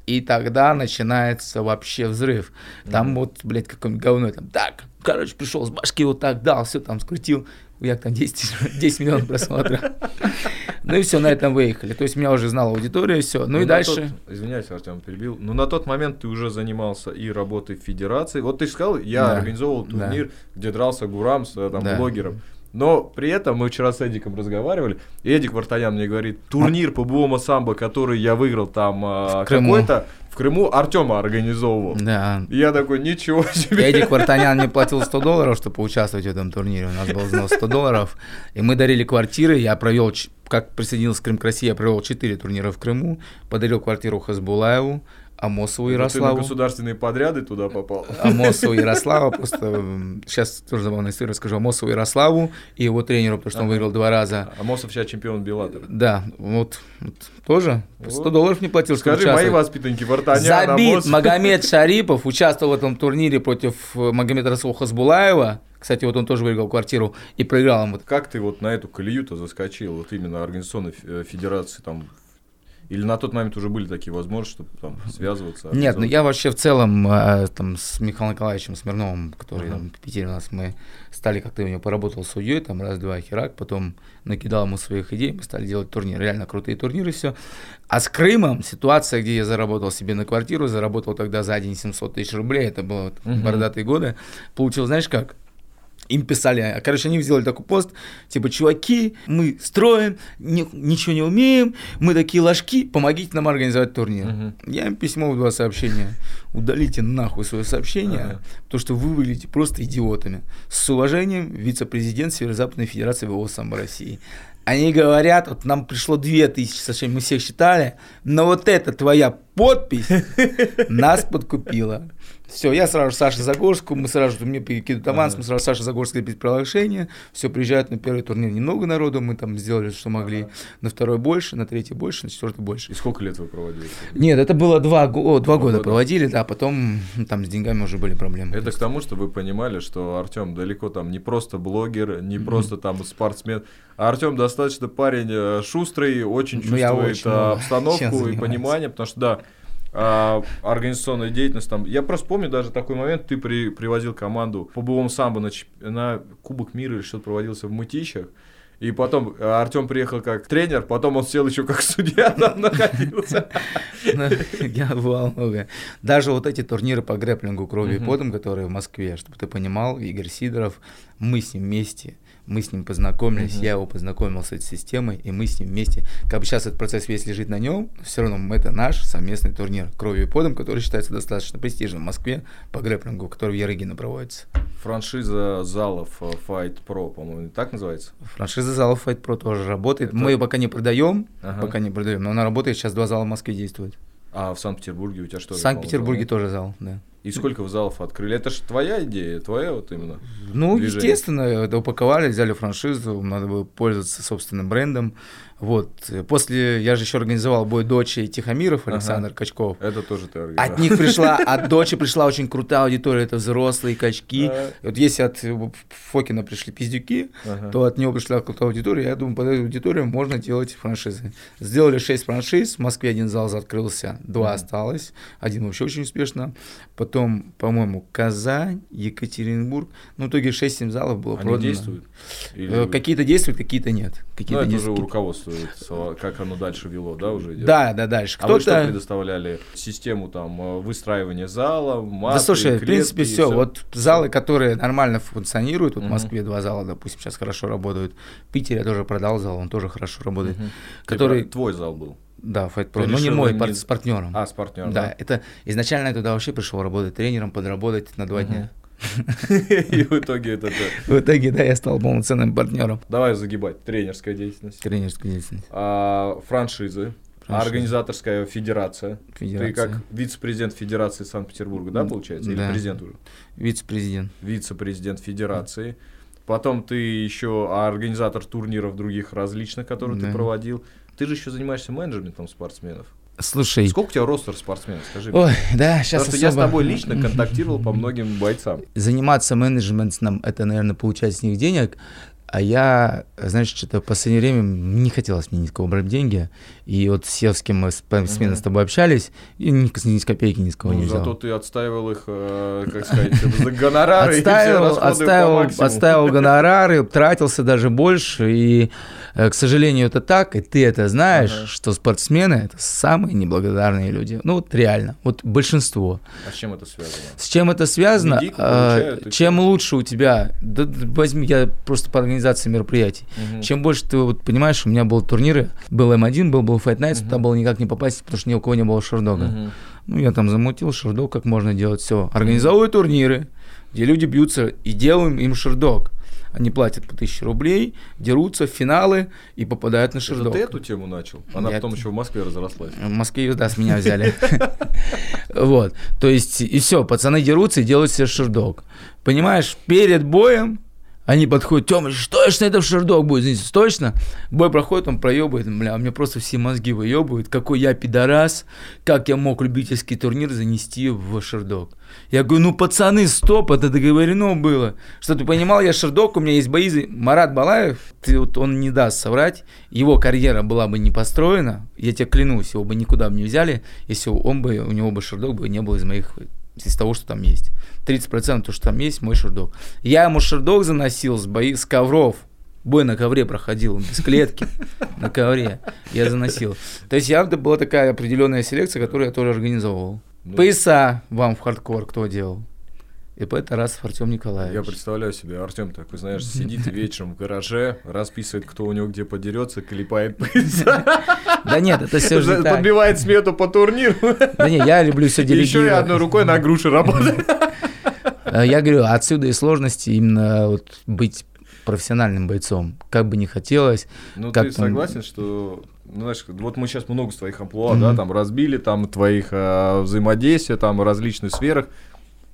И тогда начинается вообще взрыв. Там вот, блядь, какое-нибудь говно, там, так, короче, пришел с башки вот так дал, все там скрутил, як там 10, 10 миллионов просмотров. Ну и все, на этом выехали. То есть меня уже знала аудитория, все. Ну и на дальше. тот- извиняюсь, Артем, перебил. Но на тот момент ты уже занимался и работой в федерации. Вот ты же сказал, я Да, организовывал да. турнир, где дрался Гурам с э, там, Да. блогером. Но при этом мы вчера с Эдиком разговаривали, и Эдик Вартанян мне говорит, турнир по буомо самбо, который я выиграл там Крыму. какой-то, в Крыму Артема организовывал. Да. И я такой, ничего себе. Эдик Вартанян мне платил 100 долларов, чтобы поучаствовать в этом турнире. У нас был взнос 100 долларов. И мы дарили квартиры. Я провел, как присоединился к Крым к России, я провел 4 турнира в Крыму. Подарил квартиру Хасбулаеву, Амосову Это Ты на Ярославу. государственные подряды туда попал. Амосову Ярославу, просто сейчас тоже забавная история расскажу. Амосову Ярославу и его тренеру, потому что он выиграл два раза. Амосов сейчас чемпион Беллатора. Да, вот, вот тоже Вот. 100 долларов не платил, Скажи, мои воспитанники Вартанян, Забит Амосов. Магомед Шарипов участвовал в этом турнире против э, Магомеда Расула Хасбулаева. Кстати, вот он тоже выиграл квартиру и проиграл ему. Как ты вот на эту колею-то заскочил, вот именно организационной э, федерации там? Или на тот момент уже были такие возможности, чтобы там связываться? Нет, ну я вообще в целом э, там с Михаилом Николаевичем Смирновым, который Ага. там в Питере у нас, мы стали как-то у него поработал судьей, там раз-два херак, потом накидал ему своих идей, мы стали делать турниры, реально крутые турниры, все. А с Крымом ситуация, где я заработал себе на квартиру, заработал тогда за день 700 тысяч рублей, это было Мгм. бородатые годы, получилось, знаешь как? Им писали, короче, они сделали такой пост, типа, чуваки, мы строим, ни- ничего не умеем, мы такие ложки, помогите нам организовать турнир. Мгм. Я им письмо в два сообщения. Удалите нахуй свое сообщение, Ага. потому что вы выглядите просто идиотами. С уважением, вице-президент Северо-Западной Федерации ВО самбо России. Они говорят, вот нам пришло 2000 сообщений, мы всех считали, но вот эта твоя подпись нас подкупила. Все, я сразу же Саше Загорску, мы сразу же, мне перекидывают аванс, Ага. мы сразу Саша Загорский лепит приглашение, все, приезжают на первый турнир немного народу, мы там сделали, что могли, Ага. на второй больше, на третий больше, на четвертый больше. И сколько лет вы проводили? Нет, это было два, о, два года года. проводили, да, потом ну, там с деньгами уже были проблемы. Это к тому, что вы понимали, что Артем далеко там не просто блогер, не Мгм. просто там спортсмен, а Артем достаточно парень э, шустрый, очень Ну, чувствует очень э, обстановку и понимание, потому что да, а, организационная деятельность там. Я просто помню даже такой момент, ты при, привозил команду по боевому самбо на, на Кубок мира или что-то проводился в Мытищах. И потом Артем приехал как тренер, потом он сел еще как судья там находился. Ну, Я бывал много. Даже вот эти турниры по грэплингу кровью и потом, которые в Москве, чтобы ты понимал, Игорь Сидоров, мы с ним вместе, мы с ним познакомились, Мгм. я его познакомил с этой системой, и мы с ним вместе, как бы сейчас этот процесс весь лежит на нем, все равно это наш совместный турнир кровью и подом, который считается достаточно престижным в Москве по грэплингу, который в Ярыгино проводится. Франшиза залов э, Fight Pro, по-моему, так называется? Франшиза залов Fight Pro тоже работает. Это- Мы ее пока не продаем, Ага. пока не продаем, но она работает. Сейчас два зала в Москве действуют. А в Санкт-Петербурге у тебя что? в Санкт-Петербурге тоже зал, да. И сколько вы залов открыли? Это же твоя идея, твоя вот именно. Ну, движение. естественно, это упаковали, взяли франшизу, надо было пользоваться собственным брендом. Вот. После, я же еще организовал бой дочи Тихомиров, Ага. Александр Качков. Это тоже ты организовал. От них пришла, от дочи пришла очень крутая аудитория, это взрослые качки. А. И вот если от э, Фокина пришли пиздюки, Ага. то от него пришла крутая аудитория. Я думаю, под эту аудиторию можно делать франшизы. Сделали 6 франшиз, в Москве один зал открылся, два Мгм. осталось, один вообще очень успешно. Потом, по-моему, Казань, Екатеринбург. Ну, в итоге 6-7 залов было Они продано. действуют? Э, Или- Какие-то действуют, какие-то нет. Ну, Какие-то это уже у действуют. руководства организацию, как оно дальше вело, да, уже идет? Да, да, дальше. А вы что Кто-то... предоставляли? Систему там э, выстраивания зала, маты, Да слушай, в клетки принципе, и все. Вот залы, которые нормально функционируют, вот в Мгм. Москве два зала, допустим, сейчас хорошо работают. В Питере я тоже продал зал, он тоже хорошо работает. Мгм. Который, твой зал был. да, Fight Pro, но не решил мой, не- с партнером. А, с партнером, да, это изначально я туда вообще пришел работать тренером, подработать на два Мгм. дня. И в итоге это... В итоге, да, я стал полноценным партнером Давай загибать. Тренерская деятельность. тренерской деятельности. А, франшизы. Организаторская федерация. Ты Федерация. как вице-президент Федерации Санкт-Петербурга, да, получается? Или Да. президент уже? Вице-президент. Вице-президент Федерации. Потом ты еще организатор турниров других различных, которые ты Да. проводил. Ты же еще занимаешься менеджментом спортсменов. Слушай, Сколько у тебя ростер спортсменов, скажи мне? ой, да, сейчас Потому что я с тобой лично контактировал по многим бойцам. заниматься менеджментом, это, наверное, получать с них денег, а я, знаешь, что-то в последнее время не хотелось мне никого брать деньги, и вот с Севским мы с, с тобой общались, и ни, ни с копейки ни с кого Ну, не взял. зато ты отстаивал их, э, как сказать, за гонорары все отставил, максимуму. отставил гонорары, тратился даже больше, и, к сожалению, это так, и ты это знаешь, Ага. что спортсмены — это самые неблагодарные люди. Ну, вот реально, вот большинство. А с чем это связано? С чем это связано? Медийку А, получают, и чем лучше у тебя, да, возьми, я просто по организации мероприятий. Мгм. Чем больше ты вот понимаешь, у меня был турниры, был М1, был, был Fight Nights, Мгм. туда было никак не попасть, потому что ни у кого не было шардога. Мгм. Ну, я там замутил шардок, как можно делать все. Организовываю турниры, где люди бьются, и делаем им шардок. Они платят по 1000 рублей, дерутся в финалы и попадают на Это шардок. ты эту тему начал? Она Я потом это- еще в Москве разрослась. В Москве, да, с меня взяли. Вот. То есть, и все, пацаны дерутся и делают себе шердок. Понимаешь, перед боем они подходят, Тёмыч, точно это шердок будет, извините, точно? Бой проходит, он проебывает, бля, у меня просто все мозги выебывают, какой я пидорас, как я мог любительский турнир занести в шердок. Я говорю, ну, пацаны, стоп, это договорено было. Что ты понимал, я шердок, у меня есть бои. Марат Балаев, ты, вот, он не даст соврать, его карьера была бы не построена, я тебе клянусь, его бы никуда бы не взяли, если он бы, у него бы шердок бы не был из моих, из того, что там есть. 30% то, что там есть, мой шердок. Я ему шердок заносил с бои, с ковров, Бой на ковре проходил, без клетки, на ковре я заносил. То есть я, это была такая определенная селекция, которую я тоже организовывал. Ну, Пояса вам в хардкор кто делал? И по это раз Артем Николаевич. Я представляю себе, Артем такой, знаешь, сидит вечером в гараже, расписывает, кто у него где подерется, клепает Да нет, это все же подбивает смету по турниру. Да не, я люблю все И еще и делегировать. одной рукой на груши работает. Э, Я говорю, отсюда и сложности именно вот быть профессиональным бойцом. Как бы не хотелось. Ну, ты согласен, что, ну, знаешь, вот мы сейчас много с твоих амплуа, да, Мгм. там разбили, там твоих э, взаимодействия, там в различных сферах.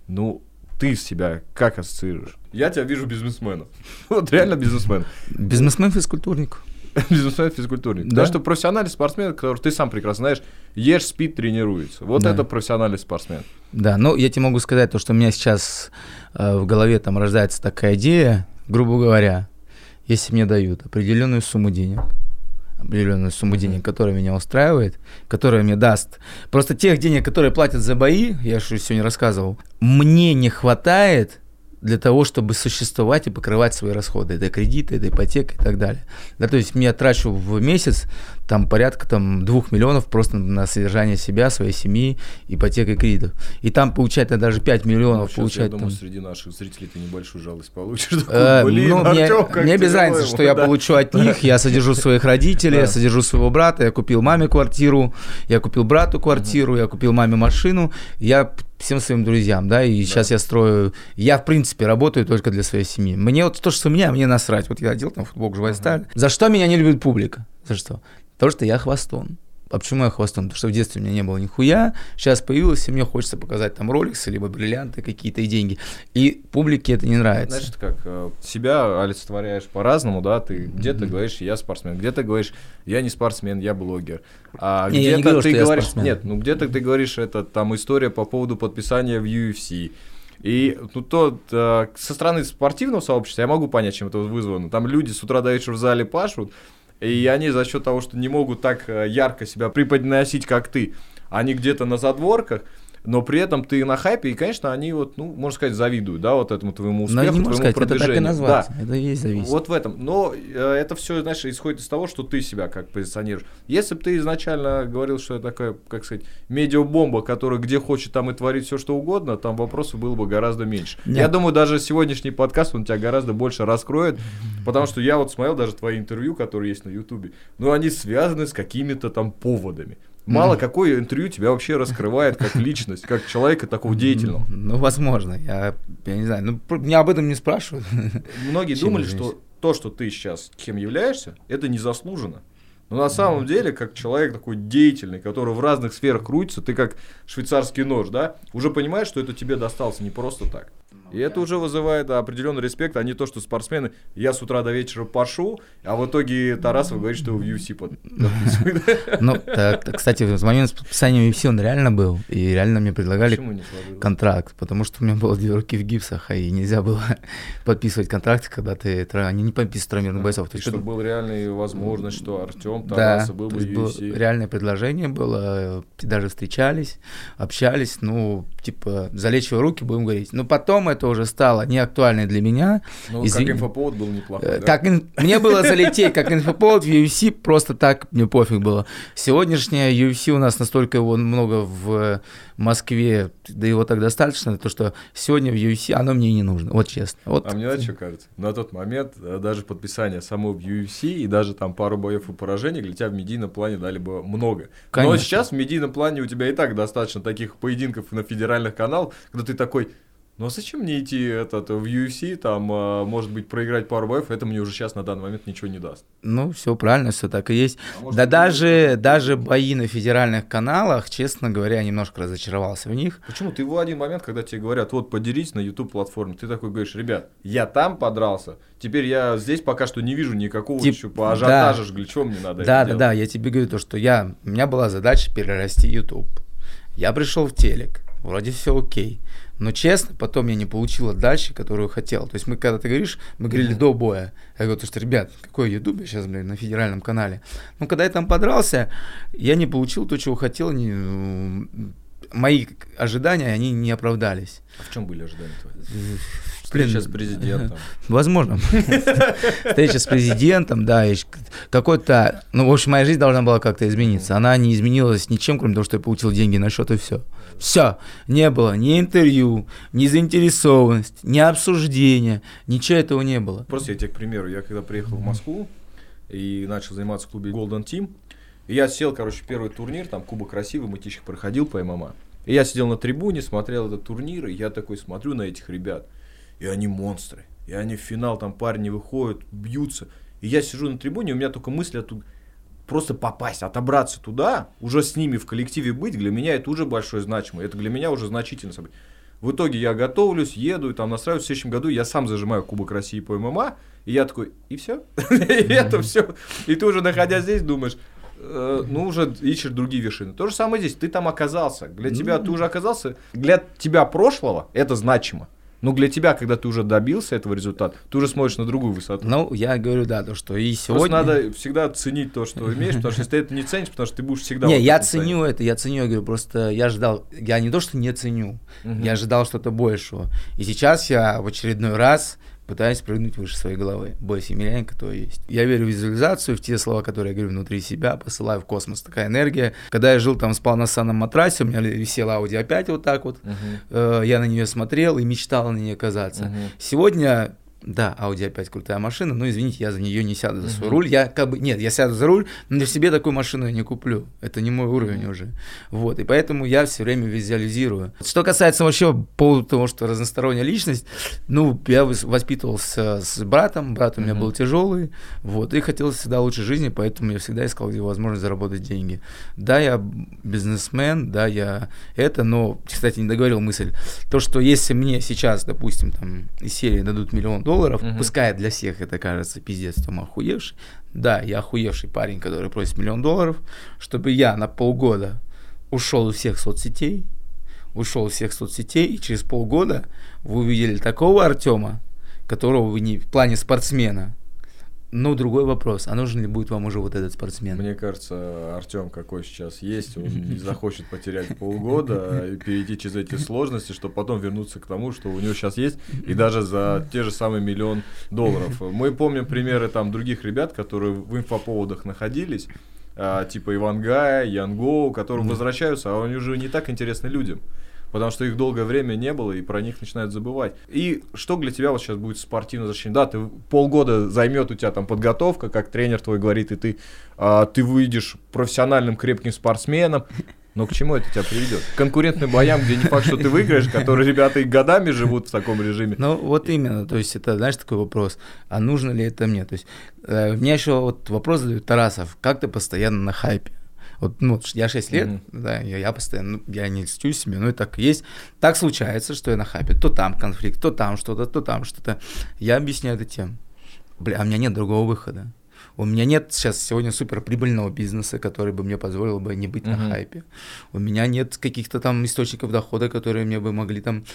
Ну, ты себя как ассоциируешь? Я тебя вижу бизнесменом. Вот реально бизнесмен. Бизнесмен физкультурник. Бизнесмен физкультурник. Да. Да, что профессиональный спортсмен, который ты сам прекрасно знаешь, ешь, спит, тренируется. Вот Да. это профессиональный спортсмен. Да, ну я тебе могу сказать то, что у меня сейчас э, в голове там рождается такая идея, грубо говоря, если мне дают определенную сумму денег, определенную сумму Мгм. денег, которая меня устраивает, которая мне даст. Просто тех денег, которые платят за бои, я же сегодня рассказывал, мне не хватает для того, чтобы существовать и покрывать свои расходы. Это кредиты, это ипотека и так далее. Да, то есть я трачу в месяц там порядка там, двух миллионов просто на содержание себя, своей семьи, ипотека и кредитов. И там получать на даже 5 миллионов, Ну, сейчас, я получать думаю, там... среди наших зрителей ты небольшую жалость получишь. Э, Такой, Блин, ну, мне, Артём, как мне без разницы, ему». что я Да. получу от них. Я содержу своих родителей, я Да. содержу своего брата, я купил маме квартиру, я купил брату квартиру, я купил маме машину, я всем своим друзьям, да, и сейчас я строю, я в принципе работаю только для своей семьи. Мне вот то, что у меня, мне насрать. Вот я одел там футболку, живая сталь. За что меня не любит публика? За что? Потому что я хвостун. А почему я хвостун? Потому что в детстве у меня не было нихуя, сейчас появилось, и мне хочется показать там роликсы, либо бриллианты какие-то и деньги. И публике это не нравится. Знаешь, как э, себя олицетворяешь по-разному, да, ты где-то Мгм. говоришь, я спортсмен, где-то говоришь, я не спортсмен, я блогер. А Не, где-то говорю, ты говоришь, спортсмен. нет, ну где-то ты говоришь, это там история по поводу подписания в UFC. И ну, то э, со стороны спортивного сообщества я могу понять, чем это вызвано. Там люди с утра до вечера в зале пашут, и они за счет того, что не могут так э, ярко себя преподносить, как ты, они где-то на задворках, но при этом ты на хайпе, и, конечно, они вот, ну, можно сказать, завидуют, да, вот этому твоему успеху, Но не твоему сказать, это так и продвижению. назвать. Да. Это и есть зависит. Вот в этом. Но э, это все, знаешь, исходит из того, что ты себя как позиционируешь. Если бы ты изначально говорил, что это такая, как сказать, медиабомба, которая где хочет, там и творит все, что угодно, там вопросов было бы гораздо меньше. Нет. Я думаю, даже сегодняшний подкаст, он тебя гораздо больше раскроет, потому что я вот смотрел даже твои интервью, которые есть на Ютубе, ну, они связаны с какими-то там поводами. Мало Мгм. какое интервью тебя вообще раскрывает как личность, как человека такого деятельного. Ну, возможно. Я, я не знаю. Ну, про- меня об этом не спрашивают. Многие Чем думали, что то, что ты сейчас кем являешься, это незаслуженно. Но на самом деле, как человек такой деятельный, который в разных сферах крутится, ты как швейцарский нож, да, уже понимаешь, что это тебе досталось не просто так. И это уже вызывает определенный респект, а не то, что спортсмены, я с утра до вечера пошу, а в итоге Тарасов говорит, что в UFC под- подписывает. Ну, кстати, в момент подписания UFC он реально был. И реально мне предлагали контракт, потому что у меня было две руки в гипсах, и нельзя было подписывать контракт, когда ты они не подписывают травмированных бойцов. То есть была реальная возможность, что Артем Тарасов был бы UFC. реальное предложение было, даже встречались, общались, ну, типа, залечивая руки, будем говорить. Но потом это уже стало не актуально для меня. Ну, Извини. как инфоповод был неплохой, Э, да? Как ин- мне было залететь, как инфоповод в UFC, просто так мне пофиг было. Сегодняшняя UFC у нас настолько его много в Москве, да его так достаточно, то что сегодня в UFC оно мне не нужно, вот честно. Вот. А мне что кажется? На тот момент э, даже подписание самого в UFC и даже там пару боев и поражений для тебя в медийном плане дали бы много. Но Конечно. сейчас в медийном плане у тебя и так достаточно таких поединков на федеральных каналах, когда ты такой, ну а зачем мне идти этот, в UFC, там, э, может быть, проиграть пару боев, это мне уже сейчас на данный момент ничего не даст. Ну, все правильно, все так и есть. А может, да даже, будет- даже бои на федеральных каналах, честно говоря, немножко разочаровался в них. Почему? Ты в один момент, когда тебе говорят, вот, поделись на YouTube-платформе, ты такой говоришь, ребят, я там подрался, теперь я здесь пока что не вижу никакого Тип- еще по ажиотажа, для чего мне надо Да, да, делать? да, я тебе говорю то, что я, у меня была задача перерасти YouTube. Я пришел в телек, вроде все окей. Но честно, потом я не получил отдачи, которую хотел. То есть мы, когда ты говоришь, мы говорили Мгм. до боя. Я говорю, то, что, ребят, какой YouTube я сейчас, блин, на федеральном канале. Ну, когда я там подрался, я не получил то, чего хотел. Не, мои ожидания, они не оправдались. А в чем были ожидания твои? Блин, Встреча с президентом. Возможно. Встреча с президентом, да, какой-то... Ну, в общем, моя жизнь должна была как-то измениться. Она не изменилась ничем, кроме того, что я получил деньги на счет и все. Все. Не было ни интервью, ни заинтересованность, ни обсуждения. Ничего этого не было. Просто я тебе, к примеру, я когда приехал в Москву и начал заниматься в клубе Golden Team, и я сел, короче, первый турнир, там Кубок красивый, Мытищик проходил по ММА. И я сидел на трибуне, смотрел этот турнир, и я такой смотрю на этих ребят, и они монстры. И они в финал, там парни выходят, бьются. И я сижу на трибуне, у меня только мысли оттуда просто попасть, отобраться туда, уже с ними в коллективе быть, для меня это уже большое значимо. Это для меня уже значительно событие. В итоге я готовлюсь, еду и там настраиваюсь. В следующем году я сам зажимаю Кубок России по ММА, и я такой, и все, и это все. И ты уже находясь здесь думаешь, э, ну уже ищешь другие вершины. То же самое здесь, ты там оказался. Для тебя ты уже оказался, для тебя прошлого это значимо. Но для тебя, когда ты уже добился этого результата, ты уже смотришь на другую высоту. Ну, я говорю, да, то, что и Просто сегодня... надо всегда ценить то, что имеешь, потому что если ты это не ценишь, потому что ты будешь всегда... Не, я ценю это, я ценю, я говорю, просто я ждал, я не то, что не ценю, я ожидал что-то большего. И сейчас я в очередной раз пытаюсь прыгнуть выше своей головы. Бойся Емельяненко, то есть. Я верю в визуализацию, в те слова, которые я говорю внутри себя, посылаю в космос. Такая энергия. Когда я жил там, спал на санном матрасе, у меня висела Audi опять вот так вот. Э, Я на нее смотрел и мечтал на ней оказаться. Мгм. Сегодня, да, Audi опять крутая машина, но извините, я за нее не сяду за свой Мгм. руль. Я как бы, нет, я сяду за руль, но себе такую машину я не куплю. Это не мой уровень уже. Вот, и поэтому я все время визуализирую. Что касается вообще по поводу того, что разносторонняя личность, ну, я вос- воспитывался с братом, брат у меня Мгм. был тяжелый, вот, и хотел всегда лучшей жизни, поэтому я всегда искал где возможность заработать деньги. Да, я бизнесмен, да, я это, но, кстати, не договорил мысль, то, что если мне сейчас, допустим, там, из серии дадут миллион долларов, Мгм. пускай для всех это кажется пиздец, там, охуевший, да, я охуевший парень, который просит миллион долларов, чтобы я на полгода ушел из всех соцсетей, ушел из всех соцсетей, и через полгода вы увидели такого Артема, которого вы не в плане спортсмена, Но другой вопрос, а нужен ли будет вам уже вот этот спортсмен? Мне кажется, Артем какой сейчас есть, он не захочет потерять полгода и перейти через эти сложности, чтобы потом вернуться к тому, что у него сейчас есть, и даже за те же самые миллион долларов. Мы помним примеры там других ребят, которые в инфоповодах находились, а, типа Ивангая, Янгоу, которые возвращаются, а они уже не так интересны людям потому что их долгое время не было, и про них начинают забывать. И что для тебя вот сейчас будет спортивное возвращение? Да, ты полгода займет у тебя там подготовка, как тренер твой говорит, и ты, а, ты выйдешь профессиональным крепким спортсменом, но к чему это тебя приведет? К конкурентным боям, где не факт, что ты выиграешь, которые ребята и годами живут в таком режиме. Ну, вот именно, то есть это, знаешь, такой вопрос, а нужно ли это мне? То есть э, меня еще вот вопрос задают, Тарасов, как ты постоянно на хайпе? Вот, ну, я 6 лет, mm-hmm. да, я, я постоянно, ну, я не льстю себе, но и так есть. Так случается, что я на хапе, то там конфликт, то там что-то, то там что-то. Я объясняю это тем, бля, а у меня нет другого выхода. У меня нет сейчас сегодня супер прибыльного бизнеса, который бы мне позволил бы не быть uh-huh. на хайпе. У меня нет каких-то там источников дохода, которые мне бы могли там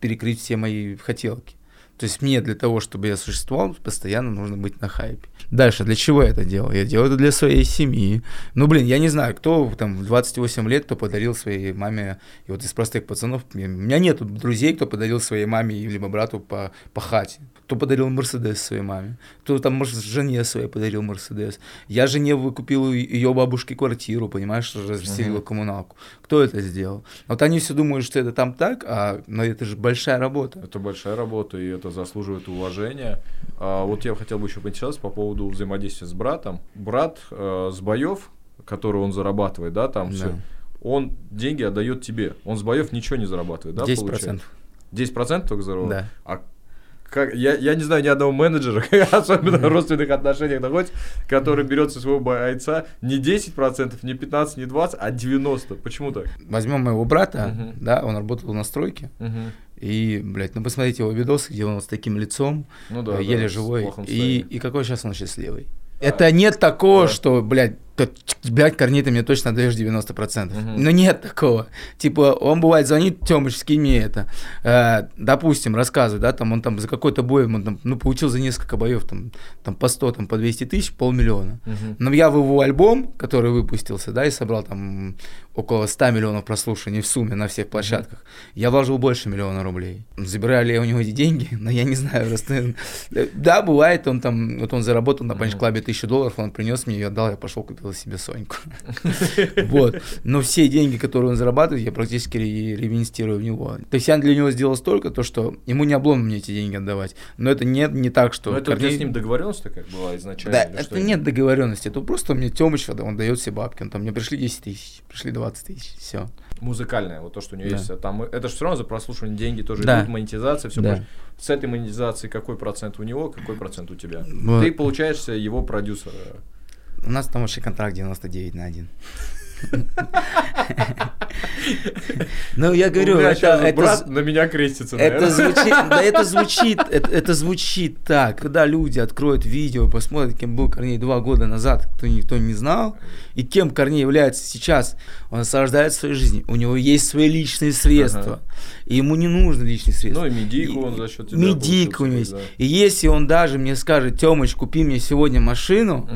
перекрыть все мои хотелки. То есть мне для того, чтобы я существовал, постоянно нужно быть на хайпе. Дальше, для чего я это делаю? Я делаю это для своей семьи. Ну, блин, я не знаю, кто там в 28 лет, кто подарил своей маме, и вот из простых пацанов, у меня нет друзей, кто подарил своей маме либо брату по, по хате кто подарил Мерседес своей маме, кто там, может, жене своей подарил Мерседес. Я жене выкупил ее бабушке квартиру, понимаешь, расселила uh-huh. коммуналку. Кто это сделал? Вот они все думают, что это там так, а но это же большая работа. Это большая работа, и это заслуживает уважения. А, вот я хотел бы еще поинтересоваться по поводу взаимодействия с братом. Брат э, с боев, который он зарабатывает, да, там да. все, он деньги отдает тебе. Он с боев ничего не зарабатывает, да? 10%. Получает? 10% только зарабатывает? Да. А как, я, я не знаю ни одного менеджера, особенно в родственных отношениях находится, который берет со своего бойца не 10%, не 15%, не 20%, а 90%. Почему так? Возьмем моего брата, uh-huh. да, он работал на стройке. Uh-huh. И, блядь, ну посмотрите его видосы, где он с таким лицом, ну, да, еле да, живой. И, и какой сейчас он счастливый. Это нет такого, да. что, блядь, блядь, Корней, ты мне точно даешь 90%. Угу. Но нет такого. Типа, он бывает звонит, Тёмыч, скинь мне это. Э, допустим, рассказывает, да, там он там за какой-то бой, он там, ну, получил за несколько боев, там, там по 100, там, по 200 тысяч, полмиллиона. Угу. Но я в его альбом, который выпустился, да, и собрал там около 100 миллионов прослушаний в сумме на всех площадках, угу. я вложил больше миллиона рублей. Забирали ли у него эти деньги? Но я не знаю. Просто... Да, бывает, он там, вот он заработал на панч-клабе тысячу долларов, он принес мне ее, отдал, я пошел купил купил себе Соньку. Вот. Но все деньги, которые он зарабатывает, я практически реинвестирую в него. То есть я для него сделал столько, то что ему не облом мне эти деньги отдавать. Но это не, не так, что... Но это Корней... с ним договоренность такая была изначально? Да, это нет договоренности. Это просто мне Тёмыч, он дает все бабки. Он там, мне пришли 10 тысяч, пришли 20 тысяч, все. Музыкальная, вот то, что у него да. есть. Там, это же все равно за прослушивание деньги тоже да. идут, монетизация, все да. С этой монетизацией какой процент у него, какой процент у тебя? Вот. Ты получаешься его продюсер. У нас там вообще контракт 99 на 1. Ну, я говорю, это, на меня крестится. Это звучит, да, это звучит, это, звучит так, когда люди откроют видео, посмотрят, кем был Корней два года назад, кто никто не знал, и кем Корней является сейчас, он наслаждается своей жизнью, у него есть свои личные средства, и ему не нужно личные средства. Ну и медийку он за счет тебя Медийка у него есть. И если он даже мне скажет, Тёмыч, купи мне сегодня машину,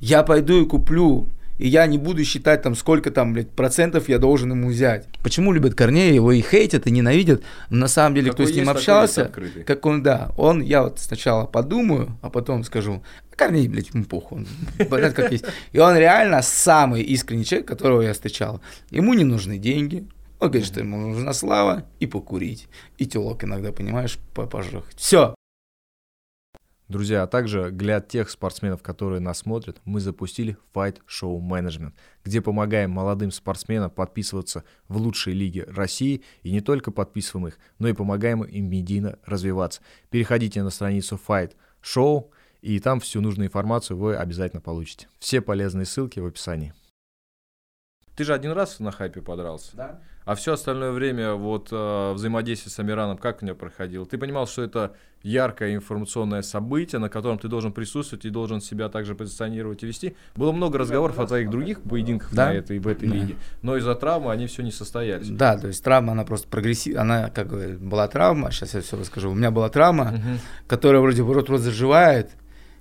я пойду и куплю и я не буду считать там, сколько там, блядь, процентов я должен ему взять. Почему любят Корнея, его и хейтят, и ненавидят, но на самом деле, Какой кто с ним общался, как он, да, он, я вот сначала подумаю, а потом скажу, Корней, блядь, ему похуй, он, как есть. И он реально самый искренний человек, которого я встречал. Ему не нужны деньги, он говорит, что ему нужна слава и покурить. И телок иногда, понимаешь, пожрать. Все, Друзья, а также для тех спортсменов, которые нас смотрят, мы запустили Fight Show Management, где помогаем молодым спортсменам подписываться в лучшие лиги России и не только подписываем их, но и помогаем им медийно развиваться. Переходите на страницу Fight Show, и там всю нужную информацию вы обязательно получите. Все полезные ссылки в описании. Ты же один раз на хайпе подрался. Да. А все остальное время вот э, взаимодействие с Амираном, как у него проходило? Ты понимал, что это яркое информационное событие, на котором ты должен присутствовать и должен себя также позиционировать и вести. Было много разговоров о твоих других поединках да? на этой, в этой да. лиге, но из-за травмы они все не состоялись. Да, то есть травма, она просто прогрессивная, она как бы была травма, сейчас я все расскажу. У меня была травма, угу. которая вроде бы рот-рот заживает,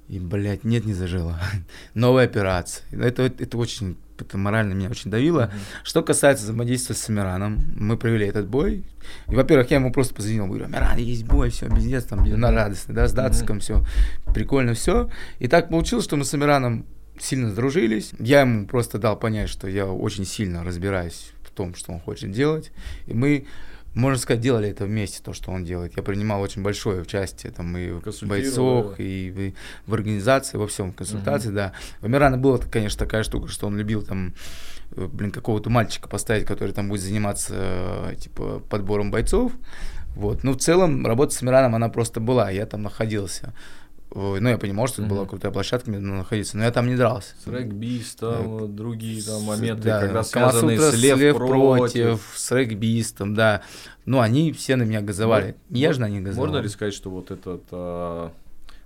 И, блядь, нет, не зажило. Новая операция. Это, это очень это морально меня очень давило. Mm-hmm. Что касается взаимодействия с Амираном, мы провели этот бой. И, во-первых, я ему просто позвонил, говорю, Амиран, есть бой, все, пиздец, там, на радостный, да, с Датском, mm-hmm. все, прикольно все. И так получилось, что мы с Амираном сильно сдружились. Я ему просто дал понять, что я очень сильно разбираюсь в том, что он хочет делать. И мы можно сказать, делали это вместе, то, что он делает. Я принимал очень большое участие там и в бойцах, и в, в организации, во всем, консультации, угу. да. У Мирана была, конечно, такая штука, что он любил там, э, блин, какого-то мальчика поставить, который там будет заниматься, э, типа, подбором бойцов. Вот. Ну, в целом, работа с Мираном, она просто была, я там находился. Ну, я понимал, что это была крутая площадка, мне находиться, но я там не дрался. С регбистом, да. другие там моменты, да, когда связаны с лев, лев против. против. С регбистом, да. Ну, они все на меня газовали. Нежно они газовали. Можно ли сказать, что вот этот а,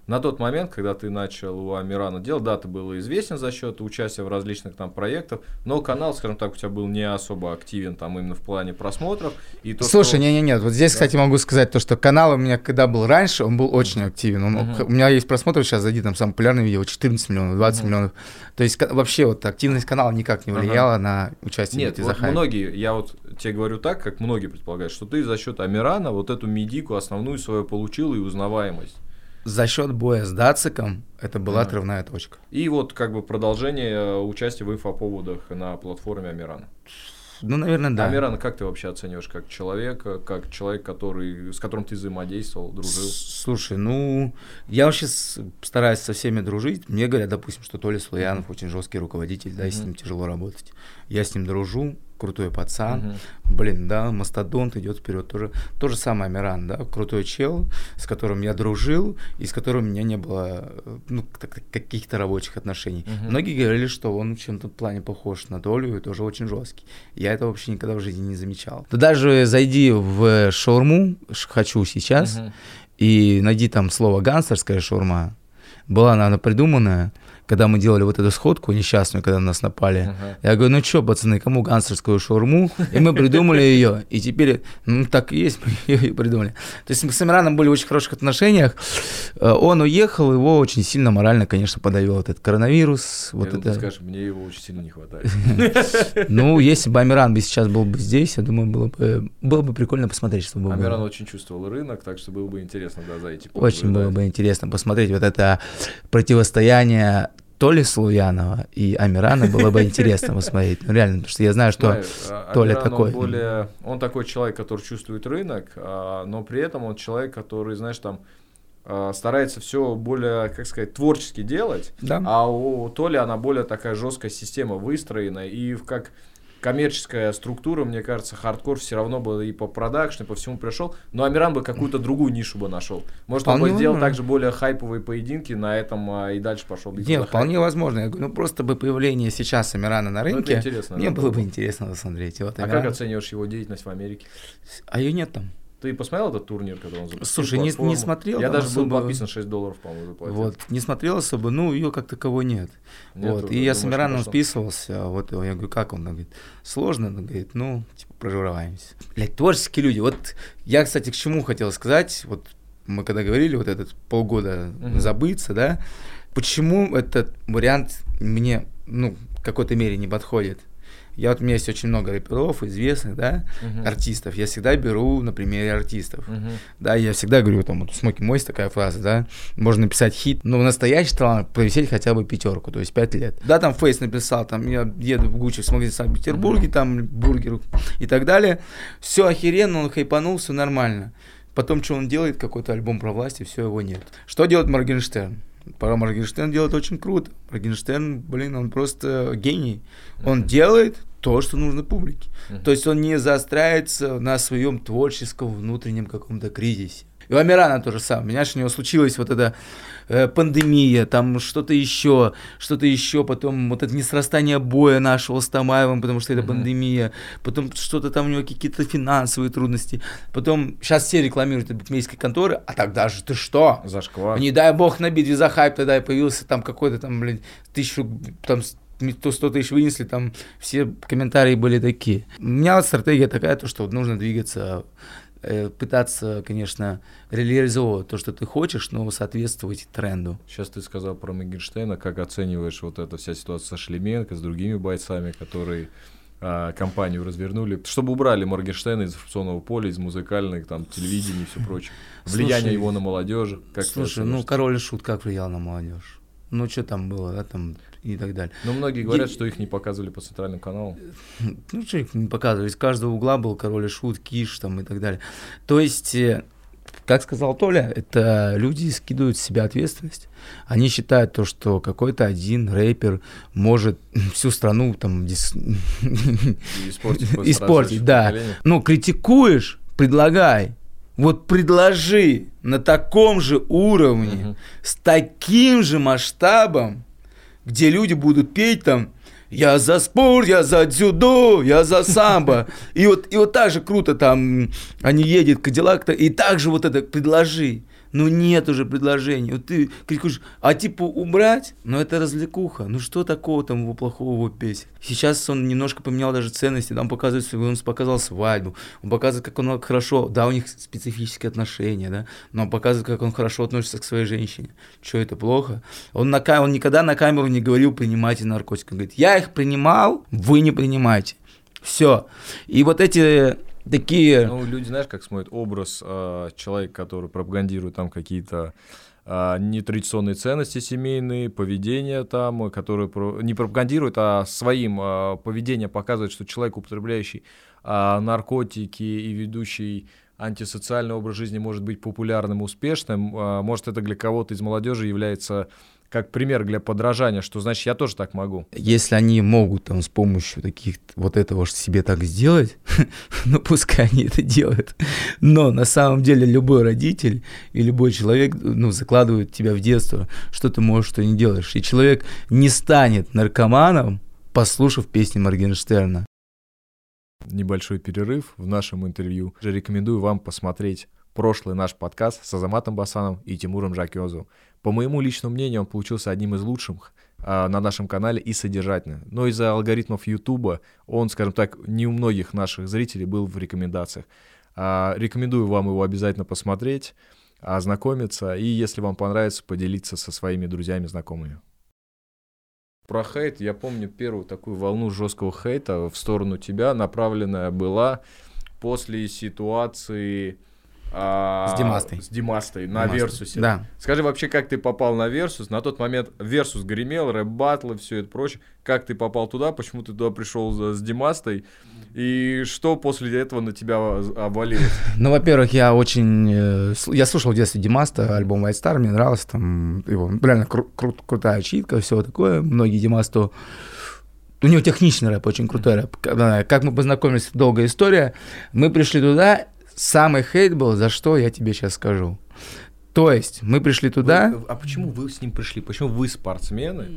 на тот момент, когда ты начал у Амирана делать, да, ты был известен за счет участия в различных там проектах, но канал, скажем так, у тебя был не особо активен там именно в плане просмотров. И то, Слушай, что... не-не-не, вот здесь, да. кстати, могу сказать то, что канал у меня, когда был раньше, он был очень активен. Он, uh-huh. У меня есть просмотры, сейчас зайди, там самое популярное видео, 14 миллионов, 20 uh-huh. миллионов. То есть вообще вот активность канала никак не влияла uh-huh. на участие Нет, вот многие, я вот тебе говорю так, как многие предполагают, что ты за счет Амирана вот эту медику основную свою получил и узнаваемость за счет боя с Дациком это была отрывная точка. И вот как бы продолжение э, участия в инфоповодах на платформе Амирана. Ну, наверное, да. Амиран, как ты вообще оцениваешь как человека, как человек, который, с которым ты взаимодействовал, дружил? Слушай, ну, я вообще стараюсь со всеми дружить. Мне говорят, допустим, что Толя Слоянов mm-hmm. очень жесткий руководитель, да, mm-hmm. и с ним тяжело работать. Я с ним дружу, крутой пацан, угу. блин, да, мастодонт идет вперед, тоже, то же самое Миран, да, крутой чел, с которым я дружил и с которым у меня не было, ну, каких-то рабочих отношений. Угу. Многие говорили, что он в чем-то плане похож на Толю и тоже очень жесткий. Я это вообще никогда в жизни не замечал. Да даже зайди в шаурму, хочу сейчас, угу. и найди там слово гангстерская шаурма, была она придуманная, когда мы делали вот эту сходку несчастную, когда на нас напали, uh-huh. я говорю, ну что, пацаны, кому гангстерскую шаурму? И мы придумали ее. И теперь, ну так и есть, мы ее придумали. То есть мы с Амираном были в очень хороших отношениях. Э, он уехал, его очень сильно морально, конечно, подавил вот этот коронавирус. Вот это. Ты скажешь, мне его очень сильно не хватает. Ну, если бы Амиран бы сейчас был бы здесь, я думаю, было бы, было бы прикольно посмотреть, что было. Амиран очень чувствовал рынок, так что было бы интересно, да, за эти Очень было бы интересно посмотреть вот это противостояние Толи Слуянова и Амирана было бы интересно посмотреть. Ну, реально, потому что я знаю, что Знаешь, а, Толя Амиран, такой. Он, более, он такой человек, который чувствует рынок, а, но при этом он человек, который, знаешь, там а, старается все более, как сказать, творчески делать, да. а у Толи она более такая жесткая система выстроена, и как коммерческая структура, мне кажется, хардкор все равно бы и по продакшну, и по всему пришел, но Амиран бы какую-то другую нишу бы нашел. Может, вполне он бы сделал также более хайповые поединки, на этом а, и дальше пошел бы. Нет, вполне хайп. возможно. Я говорю, ну просто бы появление сейчас Амирана на ну, рынке, ну, мне было бы интересно посмотреть. Вот, а как оцениваешь его деятельность в Америке? А ее нет там. Ты посмотрел этот турнир, когда он запустил Слушай, не, не смотрел. Я даже особо... был подписан 6 долларов, по-моему, заплатил. Вот, не смотрел особо, ну, ее как таковой нет. нет вот, и я с Амираном списывался, вот, я говорю, как он? Он говорит, сложно, он говорит, ну, типа, проживаемся. Блядь, творческие люди, вот, я, кстати, к чему хотел сказать, вот, мы когда говорили, вот этот полгода угу. забыться, да, почему этот вариант мне, ну, в какой-то мере не подходит? Я вот у меня есть очень много рэперов, известных, да, uh-huh. артистов. Я всегда беру на примере артистов. Uh-huh. Да, я всегда говорю, там, вот Смоки Мойс такая фраза, да, можно написать хит, но настоящий талант провисеть хотя бы пятерку, то есть пять лет. Да, там Фейс написал, там, я еду в Гуччи, в Санкт-Петербурге, uh-huh. там, бургер и так далее. Все охеренно, он хайпанул, все нормально. Потом, что он делает, какой-то альбом про власть, и все, его нет. Что делает Моргенштерн? Пора Моргенштерн делает очень круто. Моргенштерн, блин, он просто гений. Он uh-huh. делает то, что нужно публике. Uh-huh. То есть он не заостряется на своем творческом внутреннем каком-то кризисе. И у Амирана то же самое. Понимаешь, у него случилась вот эта э, пандемия, там что-то еще, что-то еще, потом вот это несрастание боя нашего с Тамаевым, потому что это mm-hmm. пандемия, потом что-то там у него какие-то финансовые трудности, потом сейчас все рекламируют букмекерские конторы, а тогда же ты что? Зашквар. Не дай бог набить за хайп тогда и появился там какой-то там, блин, тысячу, там то 100 тысяч вынесли, там все комментарии были такие. У меня вот стратегия такая, то, что нужно двигаться э, пытаться, конечно, реализовывать то, что ты хочешь, но соответствовать тренду. Сейчас ты сказал про Мегенштейна, как оцениваешь вот эта вся ситуация со Шлеменко, с другими бойцами, которые а, компанию развернули, чтобы убрали Моргенштерна из информационного поля, из музыкальных, там, телевидения и все прочее. Влияние Слушай, его на молодежи. Как Слушай, ну король шут как влиял на молодежь? Ну, что там было, да, там и так далее. Ну, многие говорят, Е- что их не показывали по центральным каналам. Ну, что их не показывать, из каждого угла был король и шут, киш там и так далее. То есть, э, как сказал Толя, это люди скидывают с себя ответственность. Они считают то, что какой-то один рэпер может всю страну там дис- И испортить, Испортить, да. Ну, критикуешь, предлагай. Вот предложи на таком же уровне, Мгм. с таким же масштабом, где люди будут петь там «Я за спорт, я за дзюдо, я за самбо». И вот, и вот так же круто там они едет Кадиллак, и так же вот это предложи. Ну нет уже предложений. Вот ты крикуешь, а типа убрать? Ну это развлекуха. Ну что такого там его плохого его песне? Сейчас он немножко поменял даже ценности. Там показывает, он показал свадьбу. Он показывает, как он хорошо, да, у них специфические отношения, да, но он показывает, как он хорошо относится к своей женщине. Что это плохо? Он, на, ка- он никогда на камеру не говорил, принимайте наркотики. Он говорит, я их принимал, вы не принимайте. Все. И вот эти такие... Ну, люди, знаешь, как смотрят образ э, человека, который пропагандирует там какие-то э, нетрадиционные ценности семейные, поведение там, который про- не пропагандирует, а своим э, поведением показывает, что человек, употребляющий э, наркотики и ведущий антисоциальный образ жизни может быть популярным, успешным, может это для кого-то из молодежи является как пример для подражания, что значит я тоже так могу. Если они могут там с помощью таких вот этого себе так сделать, ну пускай они это делают. Но на самом деле любой родитель и любой человек ну, закладывает тебя в детство, что ты можешь, что не делаешь. И человек не станет наркоманом, послушав песни Моргенштерна. небольшой перерыв в нашем интервью. Рекомендую вам посмотреть прошлый наш подкаст с Азаматом Басаном и Тимуром Жакезовым. По моему личному мнению, он получился одним из лучших а, на нашем канале и содержательно. Но из-за алгоритмов Ютуба он, скажем так, не у многих наших зрителей был в рекомендациях. А, рекомендую вам его обязательно посмотреть, ознакомиться и, если вам понравится, поделиться со своими друзьями, знакомыми. Про хейт, я помню первую такую волну жесткого хейта в сторону тебя, направленная была после ситуации а, С Димастой. С Димастой на Димастой. Versus е. Да. Скажи вообще, как ты попал на Versus? На тот момент Versus гремел, рэп батлы, все это прочее. Как ты попал туда? Почему ты туда пришел с Димастой? И что после этого на тебя обвалилось? Ну, во-первых, я очень... э, Я слушал в детстве Димаста, альбом White Star, мне нравился там его. Реально кру- кру- крутая читка, все такое. Многие Димасту... У него техничный рэп, очень крутой рэп. Как мы познакомились, долгая история. Мы пришли туда, самый хейт был, за что я тебе сейчас скажу. То есть, мы пришли туда... Вы- а почему вы с ним пришли? Почему вы спортсмены?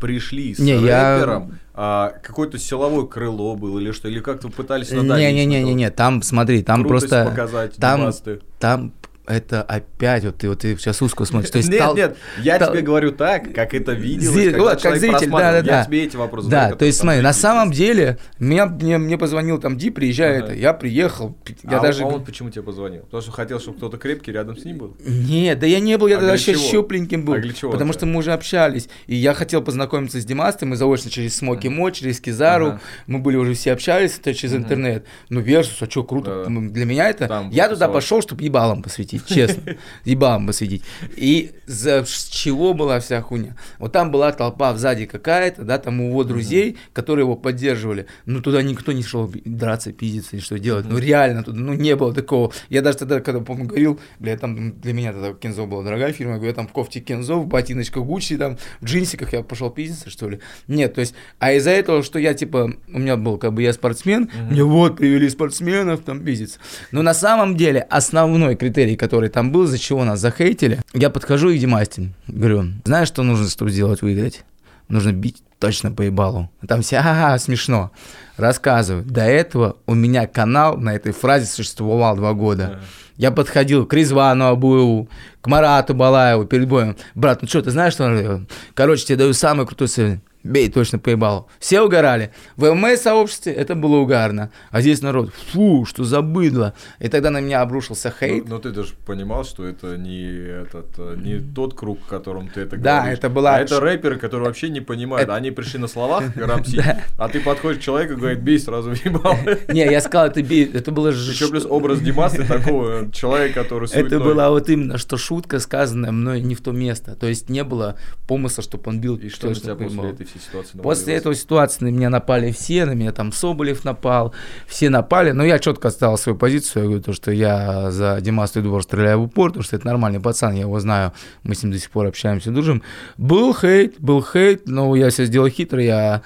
Пришли с Не, я- рэпером, а, какое-то силовое крыло было или что, или как-то пытались надавить на Не-не-не-не, там, смотри, там Крутость просто... показать, там, там это опять, вот ты, вот ты сейчас узко смотришь. То есть нет, тол- нет, я тол- тебе говорю так, как это Зри- когда вот, как зритель, просматривал. да-да-да. Я тебе эти вопросы Да, задаю, то есть, смотри, на самом деле, меня, мне, мне позвонил там Ди, приезжай, Ага. это, я приехал, я а, даже... а он почему тебе позвонил? Потому что хотел, чтобы кто-то крепкий рядом с ним был? Нет, да я не был, я А тогда вообще чего? щупленьким был, А для чего потому что мы уже общались, и я хотел познакомиться с Димастой, мы заочно через Смоки Мо, через Кизару, Ага. мы были уже все общались, это через Мгм. интернет, ну, Versus, а что, круто, Да. Для меня это, Там я туда пошел, чтобы ебалом посветить, честно, ебалом посвятить, и за чего была вся хуйня, вот там была толпа сзади какая-то, да, там у его друзей, которые его поддерживали, ну, туда никто не шел драться, пиздиться и что делать, ну, реально, туда, ну, не было такого, я даже тогда, когда, помню, говорил, бля, там для меня тогда Кензо была дорогая фирма, я говорю, я там в кофте Кензо, в ботиночках Гуччи, там, в джинсиках я пошел пиздиться, что ли, нет, то есть, а из-за этого, что я, типа, у меня был, как бы, я спортсмен, мне вот привели спортсменов, там, пиздиться, но на самом деле, основной критерий, который там был, за чего нас захейтили, я подхожу и Димастин, говорю, знаешь, что нужно, чтобы сделать выиграть? Нужно бить точно по ебалу. Там все, ага, смешно. Рассказываю. До этого у меня канал на этой фразе существовал два года. Я подходил к Резвану Абуеву, к Марату Балаеву перед боем. Брат, ну что, ты знаешь, что он? Короче, тебе даю самый крутой совет. Бей, точно поебал. Все угорали. В ММА-сообществе это было угарно. А здесь народ, фу, что за быдло. И тогда на меня обрушился хейт. Но, но ты даже понимал, что это не, этот, э, не тот круг, в котором ты это Да, говоришь. это была- А это рэперы, которые вообще не понимают. Они пришли на словах рамсить, а ты подходишь к человеку и говорит, бей сразу въебал. Не, я сказал, это бей, это было же... Еще плюс образ Димаса такого человека, который Это была вот именно, что шутка, сказанная мной не в то место. То есть не было помысла, чтобы он бил И что тебя после этой всей ситуации После этого ситуации на меня напали все, на меня там Соболев напал, все напали, но я четко оставил свою позицию, я говорю, то, что я за Димаса двор стреляю в упор, потому что это нормальный пацан, я его знаю, мы с ним до сих пор общаемся, дружим. Был хейт, был хейт, но я все сделал хитро, я...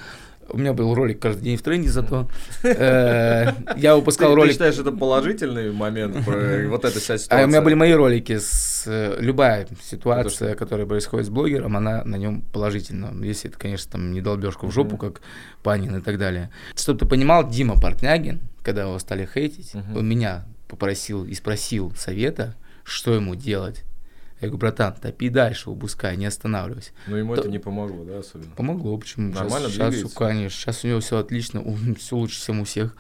У меня был ролик каждый день в тренде зато. Э, Я выпускал Ты, ты ролик считаешь, это положительный момент, вот эта вся а ситуация? у меня были мои ролики с э, любая ситуация, которая происходит с блогером, она на нем положительна. Если это, конечно, там не долбежка в жопу, как Панин и так далее. Чтобы ты понимал, Дима Портнягин, когда его стали хейтить, он меня попросил и спросил совета, что ему делать. Я говорю, братан, топи дальше, выпускай, не останавливайся. Но ему То- это не помогло, да, особенно? Помогло, почему? Нормально сейчас, двигается? конечно, сейчас у него все отлично, все лучше, чем у всех.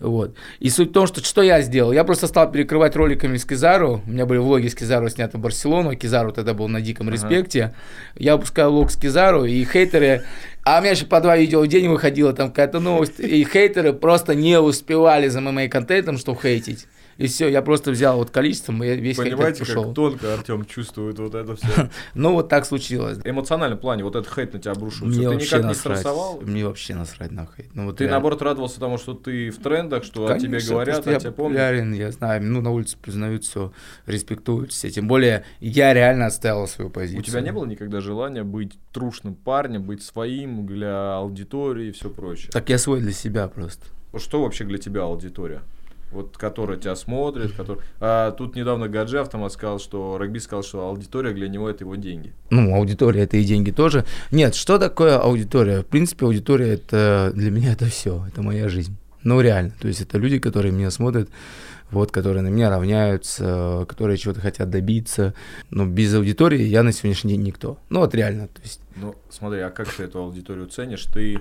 Да. Вот. И суть в том, что что я сделал? Я просто стал перекрывать роликами с Кизару. У меня были влоги с Кизару сняты в Барселону. Кизару тогда был на диком Ага. респекте. Я выпускаю влог с Кизару, и хейтеры... А у меня еще по два видео в день выходила там какая-то новость. И хейтеры просто не успевали за моим контентом, что хейтить. И все, я просто взял вот количеством, и весь Понимаете, хейтер пошел. как тонко Артем чувствует вот это все. Ну, вот так случилось. Эмоциональном плане вот этот хейт на тебя обрушился. Мне ты вообще никак не насрать. стрессовал? Мне вообще насрать на хейт. Ну, вот Ты реально. наоборот радовался тому, что ты в трендах, что о тебе Конечно, говорят, потому о что тебе я помнят. популярен, я знаю, ну, на улице признают все, респектуют все. Тем более, я реально отстоял свою позицию. У тебя не было никогда желания быть трушным парнем, быть своим для аудитории и все прочее? Так я свой для себя просто. Что вообще для тебя аудитория? Вот, которая тебя смотрит, который... А, тут недавно Гаджи Автомат сказал, что Регби сказал, что аудитория для него это его деньги. Ну, аудитория это и деньги тоже. Нет, что такое аудитория? В принципе, аудитория это для меня это все, это моя жизнь. Ну, реально. То есть это люди, которые меня смотрят, вот, которые на меня равняются, которые чего-то хотят добиться. Но без аудитории я на сегодняшний день никто. Ну, вот реально. То есть Ну, смотри, а как ты эту аудиторию ценишь? Ты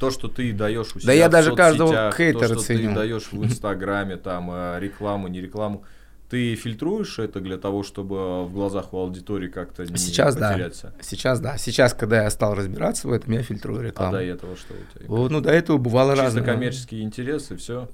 то, что ты даешь у себя Да я в даже каждого хейтера то, что ценю. ты даешь в Инстаграме, там, э, рекламу, не рекламу, ты фильтруешь это для того, чтобы в глазах у аудитории как-то не Сейчас да. потеряться? сейчас, да. Сейчас, когда я стал разбираться в этом, я фильтрую А рекламу. до этого что у тебя? Ну, до этого бывало Чисто разное. коммерческие интересы, все.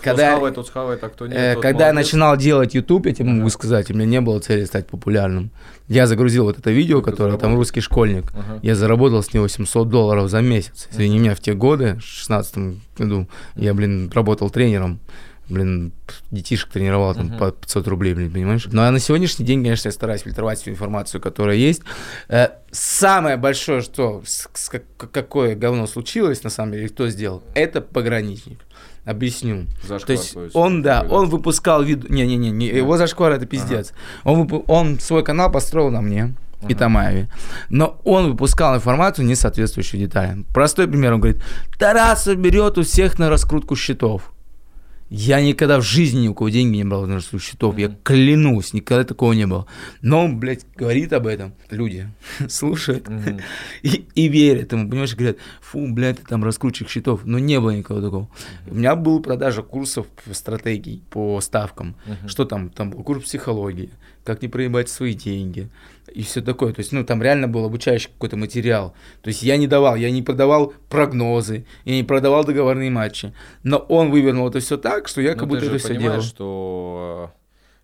Когда- схавает, тот схавает, а кто нет, Э, тот Когда я молодец. начинал делать YouTube, я тебе могу Ага. сказать, у меня не было цели стать популярным. Я загрузил вот это видео, Сколько которое там заработал? русский школьник. Ага. Я заработал с него 700 долларов за месяц. Извини меня, в те годы, в 16 году, я, блин, работал тренером. Блин, детишек тренировал там Мгм. по 500 рублей, блин, понимаешь? Ну, а на сегодняшний день, конечно, я стараюсь фильтровать всю информацию, которая есть. Э, самое большое, что, какое говно случилось, на самом деле, кто сделал, это пограничник. Объясню. Зашквар, То есть то есть он, да, он выпускал видео... Не-не-не, не, его зашквар это пиздец. Он, выпу- он свой канал построил на мне и Ага. Тамаеве. Но он выпускал информацию, не соответствующую деталям. Простой пример, он говорит, Тарасов берет у всех на раскрутку счетов. Я никогда в жизни ни у кого деньги не брал на счетов. Я Мгм. клянусь, никогда такого не было. Но он, блядь, говорит об этом. Люди слушают Мгм. и, и верят ему, понимаешь, говорят, фу, блядь, ты там раскрутчик счетов. Но не было никого такого. У меня была продажа курсов по стратегий, по ставкам. Мгм. Что там? Там был курс психологии, как не проебать свои деньги и все такое. То есть, ну, там реально был обучающий какой-то материал. То есть, я не давал, я не продавал прогнозы, я не продавал договорные матчи. Но он вывернул это все так, что я Ну, как будто это все делал. что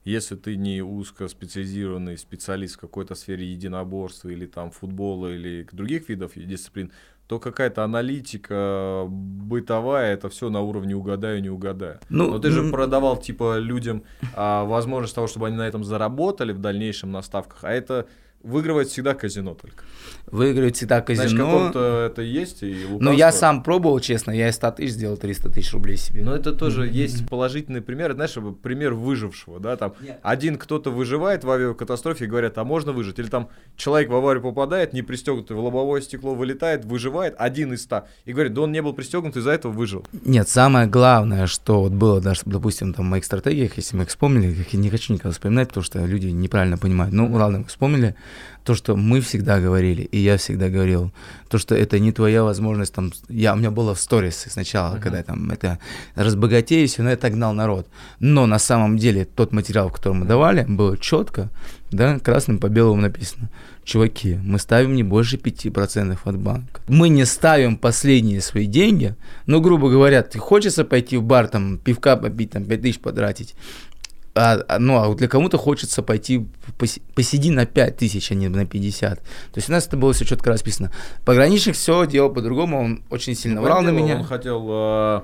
э, если ты не узкоспециализированный специалист в какой-то сфере единоборства или там футбола или других видов дисциплин, то какая-то аналитика бытовая, это все на уровне угадаю, не угадаю. Ну, Но ты же продавал типа людям а, возможность того, чтобы они на этом заработали в дальнейшем на ставках, а это выигрывает всегда казино только. Выигрывает всегда Значит, казино. каком-то это есть и Но я лукавство. сам пробовал, честно, я из 100 тысяч сделал 300 тысяч рублей себе. Но это тоже есть положительный пример, знаешь, пример выжившего, да, там Нет. один кто-то выживает в авиакатастрофе и говорят, а можно выжить? Или там человек в аварию попадает, не пристегнутый, в лобовое стекло вылетает, выживает, один из ста, и говорит, да он не был пристегнут, из-за этого выжил. Нет, самое главное, что вот было, даже, допустим, там в моих стратегиях, если мы их вспомнили, их я не хочу никогда вспоминать, потому что люди неправильно понимают. Ну, ладно, мы вспомнили. То, что мы всегда говорили, и я всегда говорил, то, что это не твоя возможность, там, я, у меня было в сторис сначала, uh-huh. когда там это разбогатеюсь, но это гнал народ. Но на самом деле тот материал, который мы давали, было четко, да, красным по белому написано. Чуваки, мы ставим не больше 5% от банка. Мы не ставим последние свои деньги, но, грубо говоря, ты хочется пойти в бар, там, пивка попить, там, 5 тысяч потратить, а, а, ну, а для кому-то хочется пойти посиди на 5 тысяч, а не на 50. То есть у нас это было все четко расписано. Пограничник все делал по-другому, он очень сильно врал на меня. Он хотел э,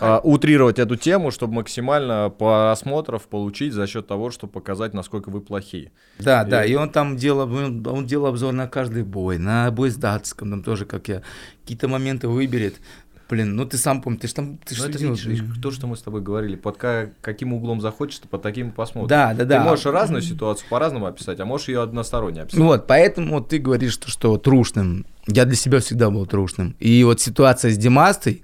э, утрировать эту тему, чтобы максимально просмотров получить за счет того, чтобы показать, насколько вы плохие. Да, и... да, и он там делал, он делал обзор на каждый бой, на бой с датском, там тоже, как я, какие-то моменты выберет. Блин, ну ты сам помнишь, ты же там, ты ну, что видишь, видишь, то, что мы с тобой говорили, под каким углом захочешь, под таким посмотрим. Да, да, да. Ты можешь разную ситуацию по-разному описать, а можешь ее односторонне описать. Вот, поэтому ты говоришь, что, что трушным я для себя всегда был трушным. И вот ситуация с Димастой,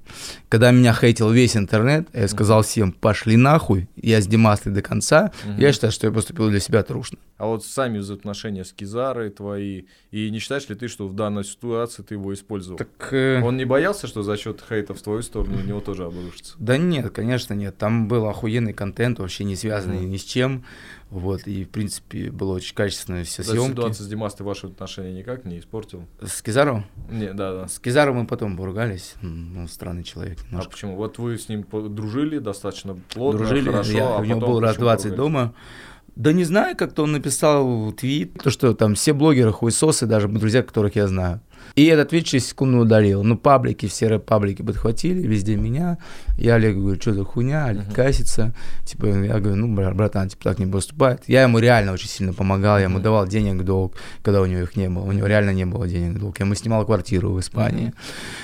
когда меня хейтил весь интернет, я сказал всем, пошли нахуй, я с Димастой до конца, угу. я считаю, что я поступил для себя трушно. А вот сами взаимоотношения с Кизарой твои, и не считаешь ли ты, что в данной ситуации ты его использовал? Так, э... Он не боялся, что за счет хейта в твою сторону у него тоже обрушится? Да нет, конечно нет, там был охуенный контент, вообще не связанный угу. ни с чем. Вот, и, в принципе, было очень качественная вся съемки. ситуация с Димастой ваши отношения никак не испортил? С Кизаром? Не, да, да. С Кизаром мы потом поругались. Ну, странный человек а немножко. А почему? Вот вы с ним дружили достаточно плотно, Дружили, хорошо, я, а у него был раз 20 дома. Да не знаю, как-то он написал твит, то, что там все блогеры хуесосы, даже друзья, которых я знаю. И этот твит через секунду удалил. Ну, паблики, все рэп-паблики подхватили, везде меня. Я Олегу говорю, что за хуйня, Олег uh-huh. касится. Типа, я говорю, ну, братан, типа, так не поступает. Я ему реально очень сильно помогал, я ему uh-huh. давал денег долг, когда у него их не было. У него реально не было денег долг. Я ему снимал квартиру в Испании.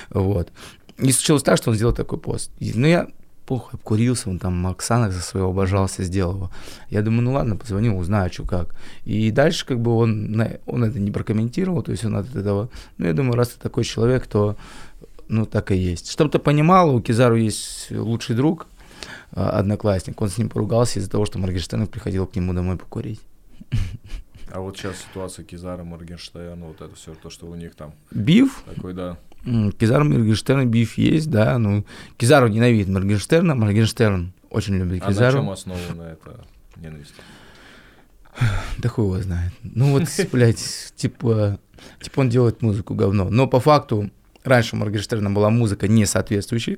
Uh-huh. Вот. И случилось так, что он сделал такой пост. Ну, я похуй, обкурился, он там Оксана за своего обожался, сделал его. Я думаю, ну ладно, позвоню, узнаю, что как. И дальше как бы он, он это не прокомментировал, то есть он от этого, ну я думаю, раз ты такой человек, то ну так и есть. Чтобы ты понимал, у Кизару есть лучший друг, а, одноклассник, он с ним поругался из-за того, что Моргенштерн приходил к нему домой покурить. А вот сейчас ситуация Кизара, Моргенштерна, вот это все, то, что у них там. Биф? Такой, да. Кизар Моргенштерн биф есть, да, ну, Кизару ненавидит Моргенштерна, Моргенштерн очень любит Кизару. А на чем основана эта ненависть? Да хуй его знает. Ну вот, блядь, типа, типа он делает музыку говно. Но по факту раньше у Моргенштерна была музыка не соответствующая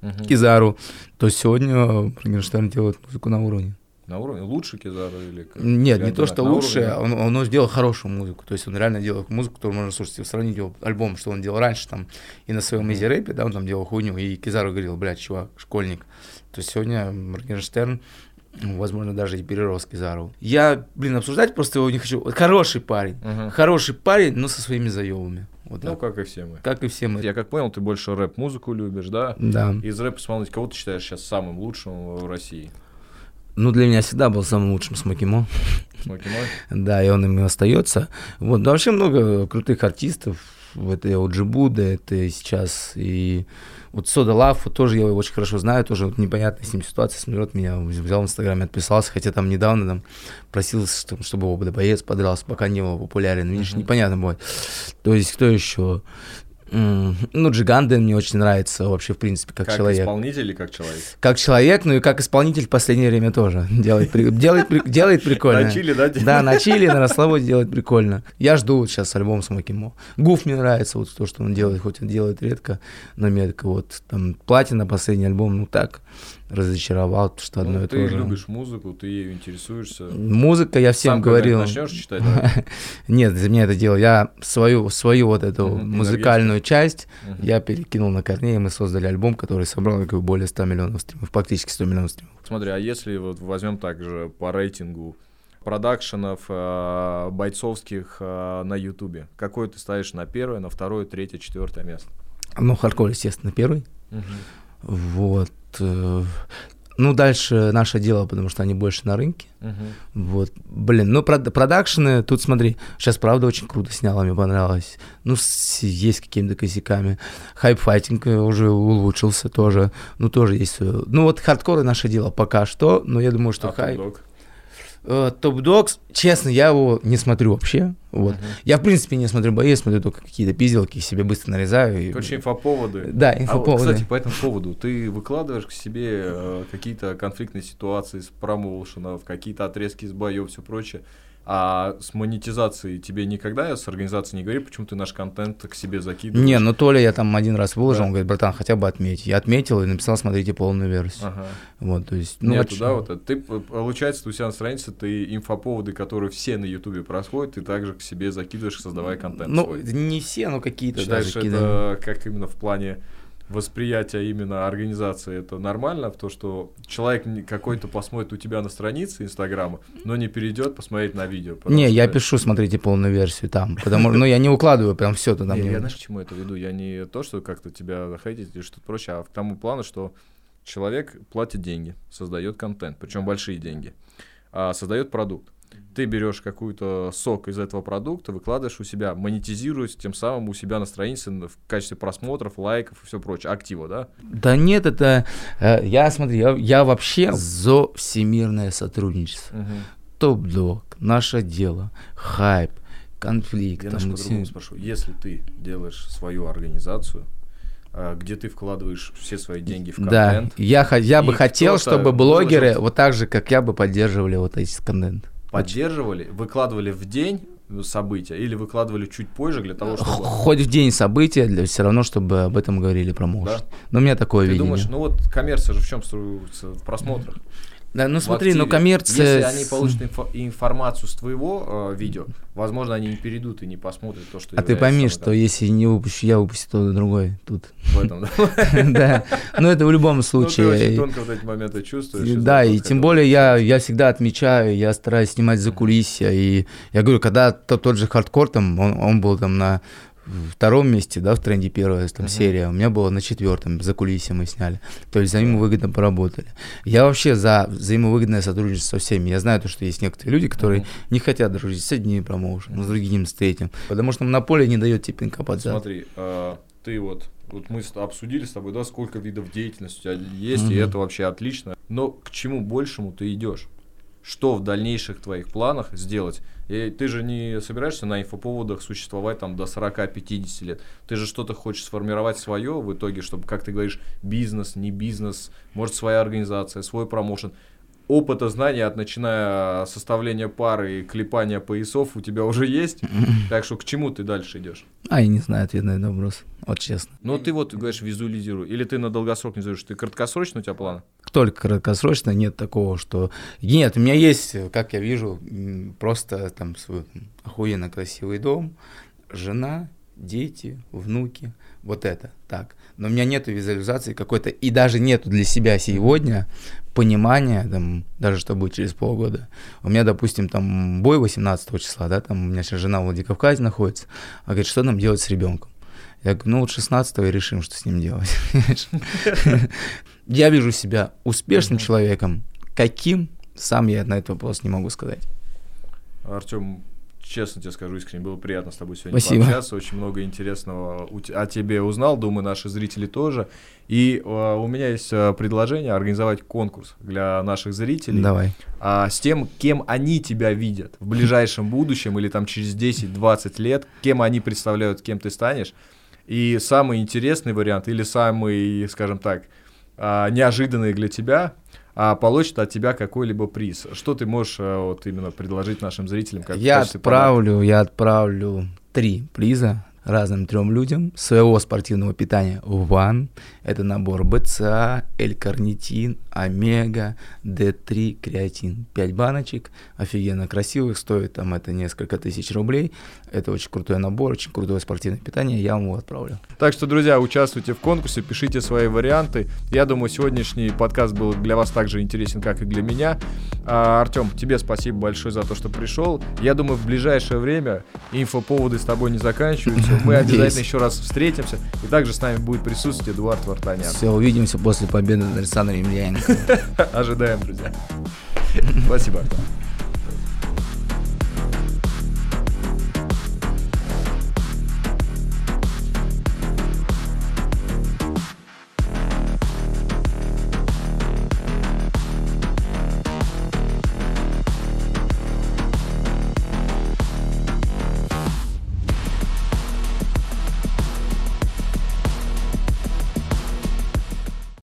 uh-huh. Кизару, то сегодня Моргенштерн делает музыку на уровне. На уровне лучше Кизару или как? Нет, не то, что лучше, уровне... он, он сделал хорошую музыку. То есть он реально делал музыку, которую можно слушать. Сравнить его альбом, что он делал раньше там и на своем изи рэпе, да, он там делал хуйню. И Кизару говорил, блядь, чувак, школьник. То есть сегодня Моргенштерн возможно, даже и перерос Кизару. Я, блин, обсуждать просто его не хочу. Хороший парень. Uh-huh. Хороший парень, но со своими заебами. Вот ну, как и все мы. Как и все мы. Я как понял, ты больше рэп-музыку любишь, да? Да. Из рэпа исполнителей, кого ты считаешь сейчас самым лучшим в России? Ну, для меня всегда был самым лучшим Смокимо. Смокимо? да, и он им и остается. Вот, да, вообще много крутых артистов. Это и Buddha, это сейчас и вот Сода Лав, тоже я его очень хорошо знаю, тоже вот непонятная с ним ситуация, смотрит меня, взял в Инстаграме, отписался, хотя там недавно там просил, чтобы его боец подрался, пока не был популярен, видишь, uh-huh. непонятно будет. То есть кто еще? Ну, Джиганден мне очень нравится вообще, в принципе, как, как человек. Как исполнитель или как человек? Как человек, ну и как исполнитель в последнее время тоже. Делает, делает, делает прикольно. На чили, да? Да, на чили, на расслабоне делает прикольно. Я жду сейчас альбом с Макимо. Гуф мне нравится, вот то, что он делает, хоть он делает редко, но метко. Вот там Платина, последний альбом, ну так, разочаровал, что одно ну, и то же. Ты любишь музыку, ты ею интересуешься. Музыка, я всем Сам говорил. начнешь читать? Нет, за меня это дело. Я свою, свою вот эту музыкальную часть я перекинул на Корнея, и мы создали альбом, который собрал бы, более 100 миллионов стримов, практически 100 миллионов стримов. Смотри, а если вот возьмем также по рейтингу продакшенов э, бойцовских э, на Ютубе, какой ты ставишь на первое, на второе, третье, четвертое место? Ну, хардкор, естественно, первый. Вот. Э, ну, дальше наше дело, потому что они больше на рынке. Uh-huh. Вот. Блин, ну, прод- продакшены, тут смотри, сейчас, правда, очень круто сняла, мне понравилось. Ну, с, есть какими-то косяками. Hype Fighting уже улучшился тоже. Ну, тоже есть. Ну, вот хардкоры Наше дело пока что, но я думаю, что а хайп... Э, Top Dog, честно, я его не смотрю вообще. Вот. Я, в принципе, не смотрю бои, смотрю только какие-то пизделки, себе быстро нарезаю. и- Короче, инфоповоды. Да, А вот, инфоповоды. кстати, по этому поводу, ты выкладываешь к себе э, какие-то конфликтные ситуации с промоушенов, какие-то отрезки из боев, все прочее. А с монетизацией тебе никогда организации не говорили, почему ты наш контент к себе закидываешь? Не, ну Толя я там один раз выложил, Да. он говорит, братан, хотя бы отметь. Я отметил и написал, смотрите полную версию. Ага. Вот, то есть, ну, Нету, чё? да, вот это. Ты, получается, у себя на странице ты инфоповоды, которые все на Ютубе происходят, ты также к себе закидываешь, создавая контент Ну, свой. не все, но какие-то Считаешь, даже это как именно в плане восприятия именно организации это нормально, в то, что человек какой-то посмотрит у тебя на странице Инстаграма, но не перейдет посмотреть на видео. Не, я что- пишу, смотрите полную версию там, потому ну я не укладываю прям все туда. Я знаешь, к чему это веду? Я не то, что как-то тебя захейтить или что-то прочее, а к тому плану, что человек платит деньги, создает контент, причем большие деньги, а создает продукт. Ты берешь какую-то сок из этого продукта, выкладываешь у себя, монетизируешь тем самым у себя на странице в качестве просмотров, лайков и все прочее, актива, да? Да нет, это э, я смотри, я, я вообще за всемирное сотрудничество. Топ-дог, наше дело, хайп, конфликт. Я там немножко вот по-другому все- спрошу. Если ты делаешь свою организацию, а, где ты вкладываешь все свои деньги в Да, контент, я, х- я бы хотел, чтобы блогеры выложил- вот так же, как я бы поддерживали вот эти контент. Поддерживали, выкладывали в день события или выкладывали чуть позже для того, чтобы... Хоть в день события, для все равно, чтобы об этом говорили промоушен. Да? Но у меня такое Ты видение. думаешь, ну вот коммерция же в чем строится? В просмотрах. Да, ну смотри, ну коммерция... Если они получат инфо- информацию с твоего э, видео, возможно, они не перейдут и не посмотрят то, что А ты пойми, что если не выпущу я, выпустит кто-то другой тут. в этом, да? Да, но это в любом Ну, ты очень случае. тонко вот эти моменты чувствуешь. Да, и тем более я, я всегда отмечаю, я стараюсь снимать за кулисья. И я говорю, когда то- тот же хардкор, там, он, он был там на втором месте, да, в тренде первая там, Мгм. серия, у меня было на четвертом, за кулисья мы сняли. То есть взаимовыгодно поработали. Я вообще за взаимовыгодное сотрудничество со всеми. Я знаю то, что есть некоторые люди, которые Мгм. не хотят дружить с одним промоушеном, с другим, с третьим. Потому что монополия не дает тебе пинка под зад. Смотри, э, ты вот, вот мы обсудили с тобой, да, сколько видов деятельности у тебя есть, и Мгм. это вообще отлично. Но к чему большему ты идешь? Что в дальнейших твоих планах сделать? И ты же не собираешься на инфоповодах существовать там до 40-50 лет. Ты же что-то хочешь сформировать свое в итоге, чтобы, как ты говоришь, бизнес, не бизнес, может своя организация, свой промоушен. Опыта, знания, от начиная составления пары и клепания поясов у тебя уже есть. Так что к чему ты дальше идешь? А, я не знаю ответ на этот вопрос, вот честно. Ну, ты вот говоришь, визуализируй. Или ты на долгосрок не визуализируешь? Ты краткосрочно у тебя планы? только краткосрочно нет такого, что... Нет, у меня есть, как я вижу, просто там свой охуенно красивый дом, жена, дети, внуки, вот это, так. Но у меня нет визуализации какой-то, и даже нету для себя сегодня понимания, там, даже что будет через полгода. У меня, допустим, там бой 18 числа, да, там у меня сейчас жена в Владикавказе находится, а говорит, что нам делать с ребенком? Я говорю, ну вот 16 и решим, что с ним делать. Я вижу себя успешным человеком. Каким? Сам я на этот вопрос не могу сказать. Артем, честно тебе скажу искренне, было приятно с тобой сегодня Спасибо. пообщаться. Очень много интересного о тебе узнал, думаю, наши зрители тоже. И э, у меня есть э, предложение организовать конкурс для наших зрителей. Давай. а, с тем, кем они тебя видят в ближайшем будущем или там через 10-20 лет, кем они представляют, кем ты станешь. И самый интересный вариант или самый, скажем так, а, неожиданный для тебя а, получит от тебя какой-либо приз. Что ты можешь а, вот именно предложить нашим зрителям? Как я качестве подарка? отправлю, я отправлю три приза разным трем людям своего спортивного питания в One. Это набор БЦА, L-карнитин, Омега, D3, креатин. 5 баночек, офигенно красивых, стоит там это несколько тысяч рублей. Это очень крутой набор, очень крутое спортивное питание, я вам его отправлю. Так что, друзья, участвуйте в конкурсе, пишите свои варианты. Я думаю, сегодняшний подкаст был для вас так же интересен, как и для меня. А, Артем, тебе спасибо большое за то, что пришел. Я думаю, в ближайшее время инфоповоды с тобой не заканчиваются. Мы Надеюсь. обязательно еще раз встретимся. И также с нами будет присутствовать Эдуард Вартанян. Все, увидимся после победы над Александром Емельяненко. Ожидаем, друзья. Спасибо.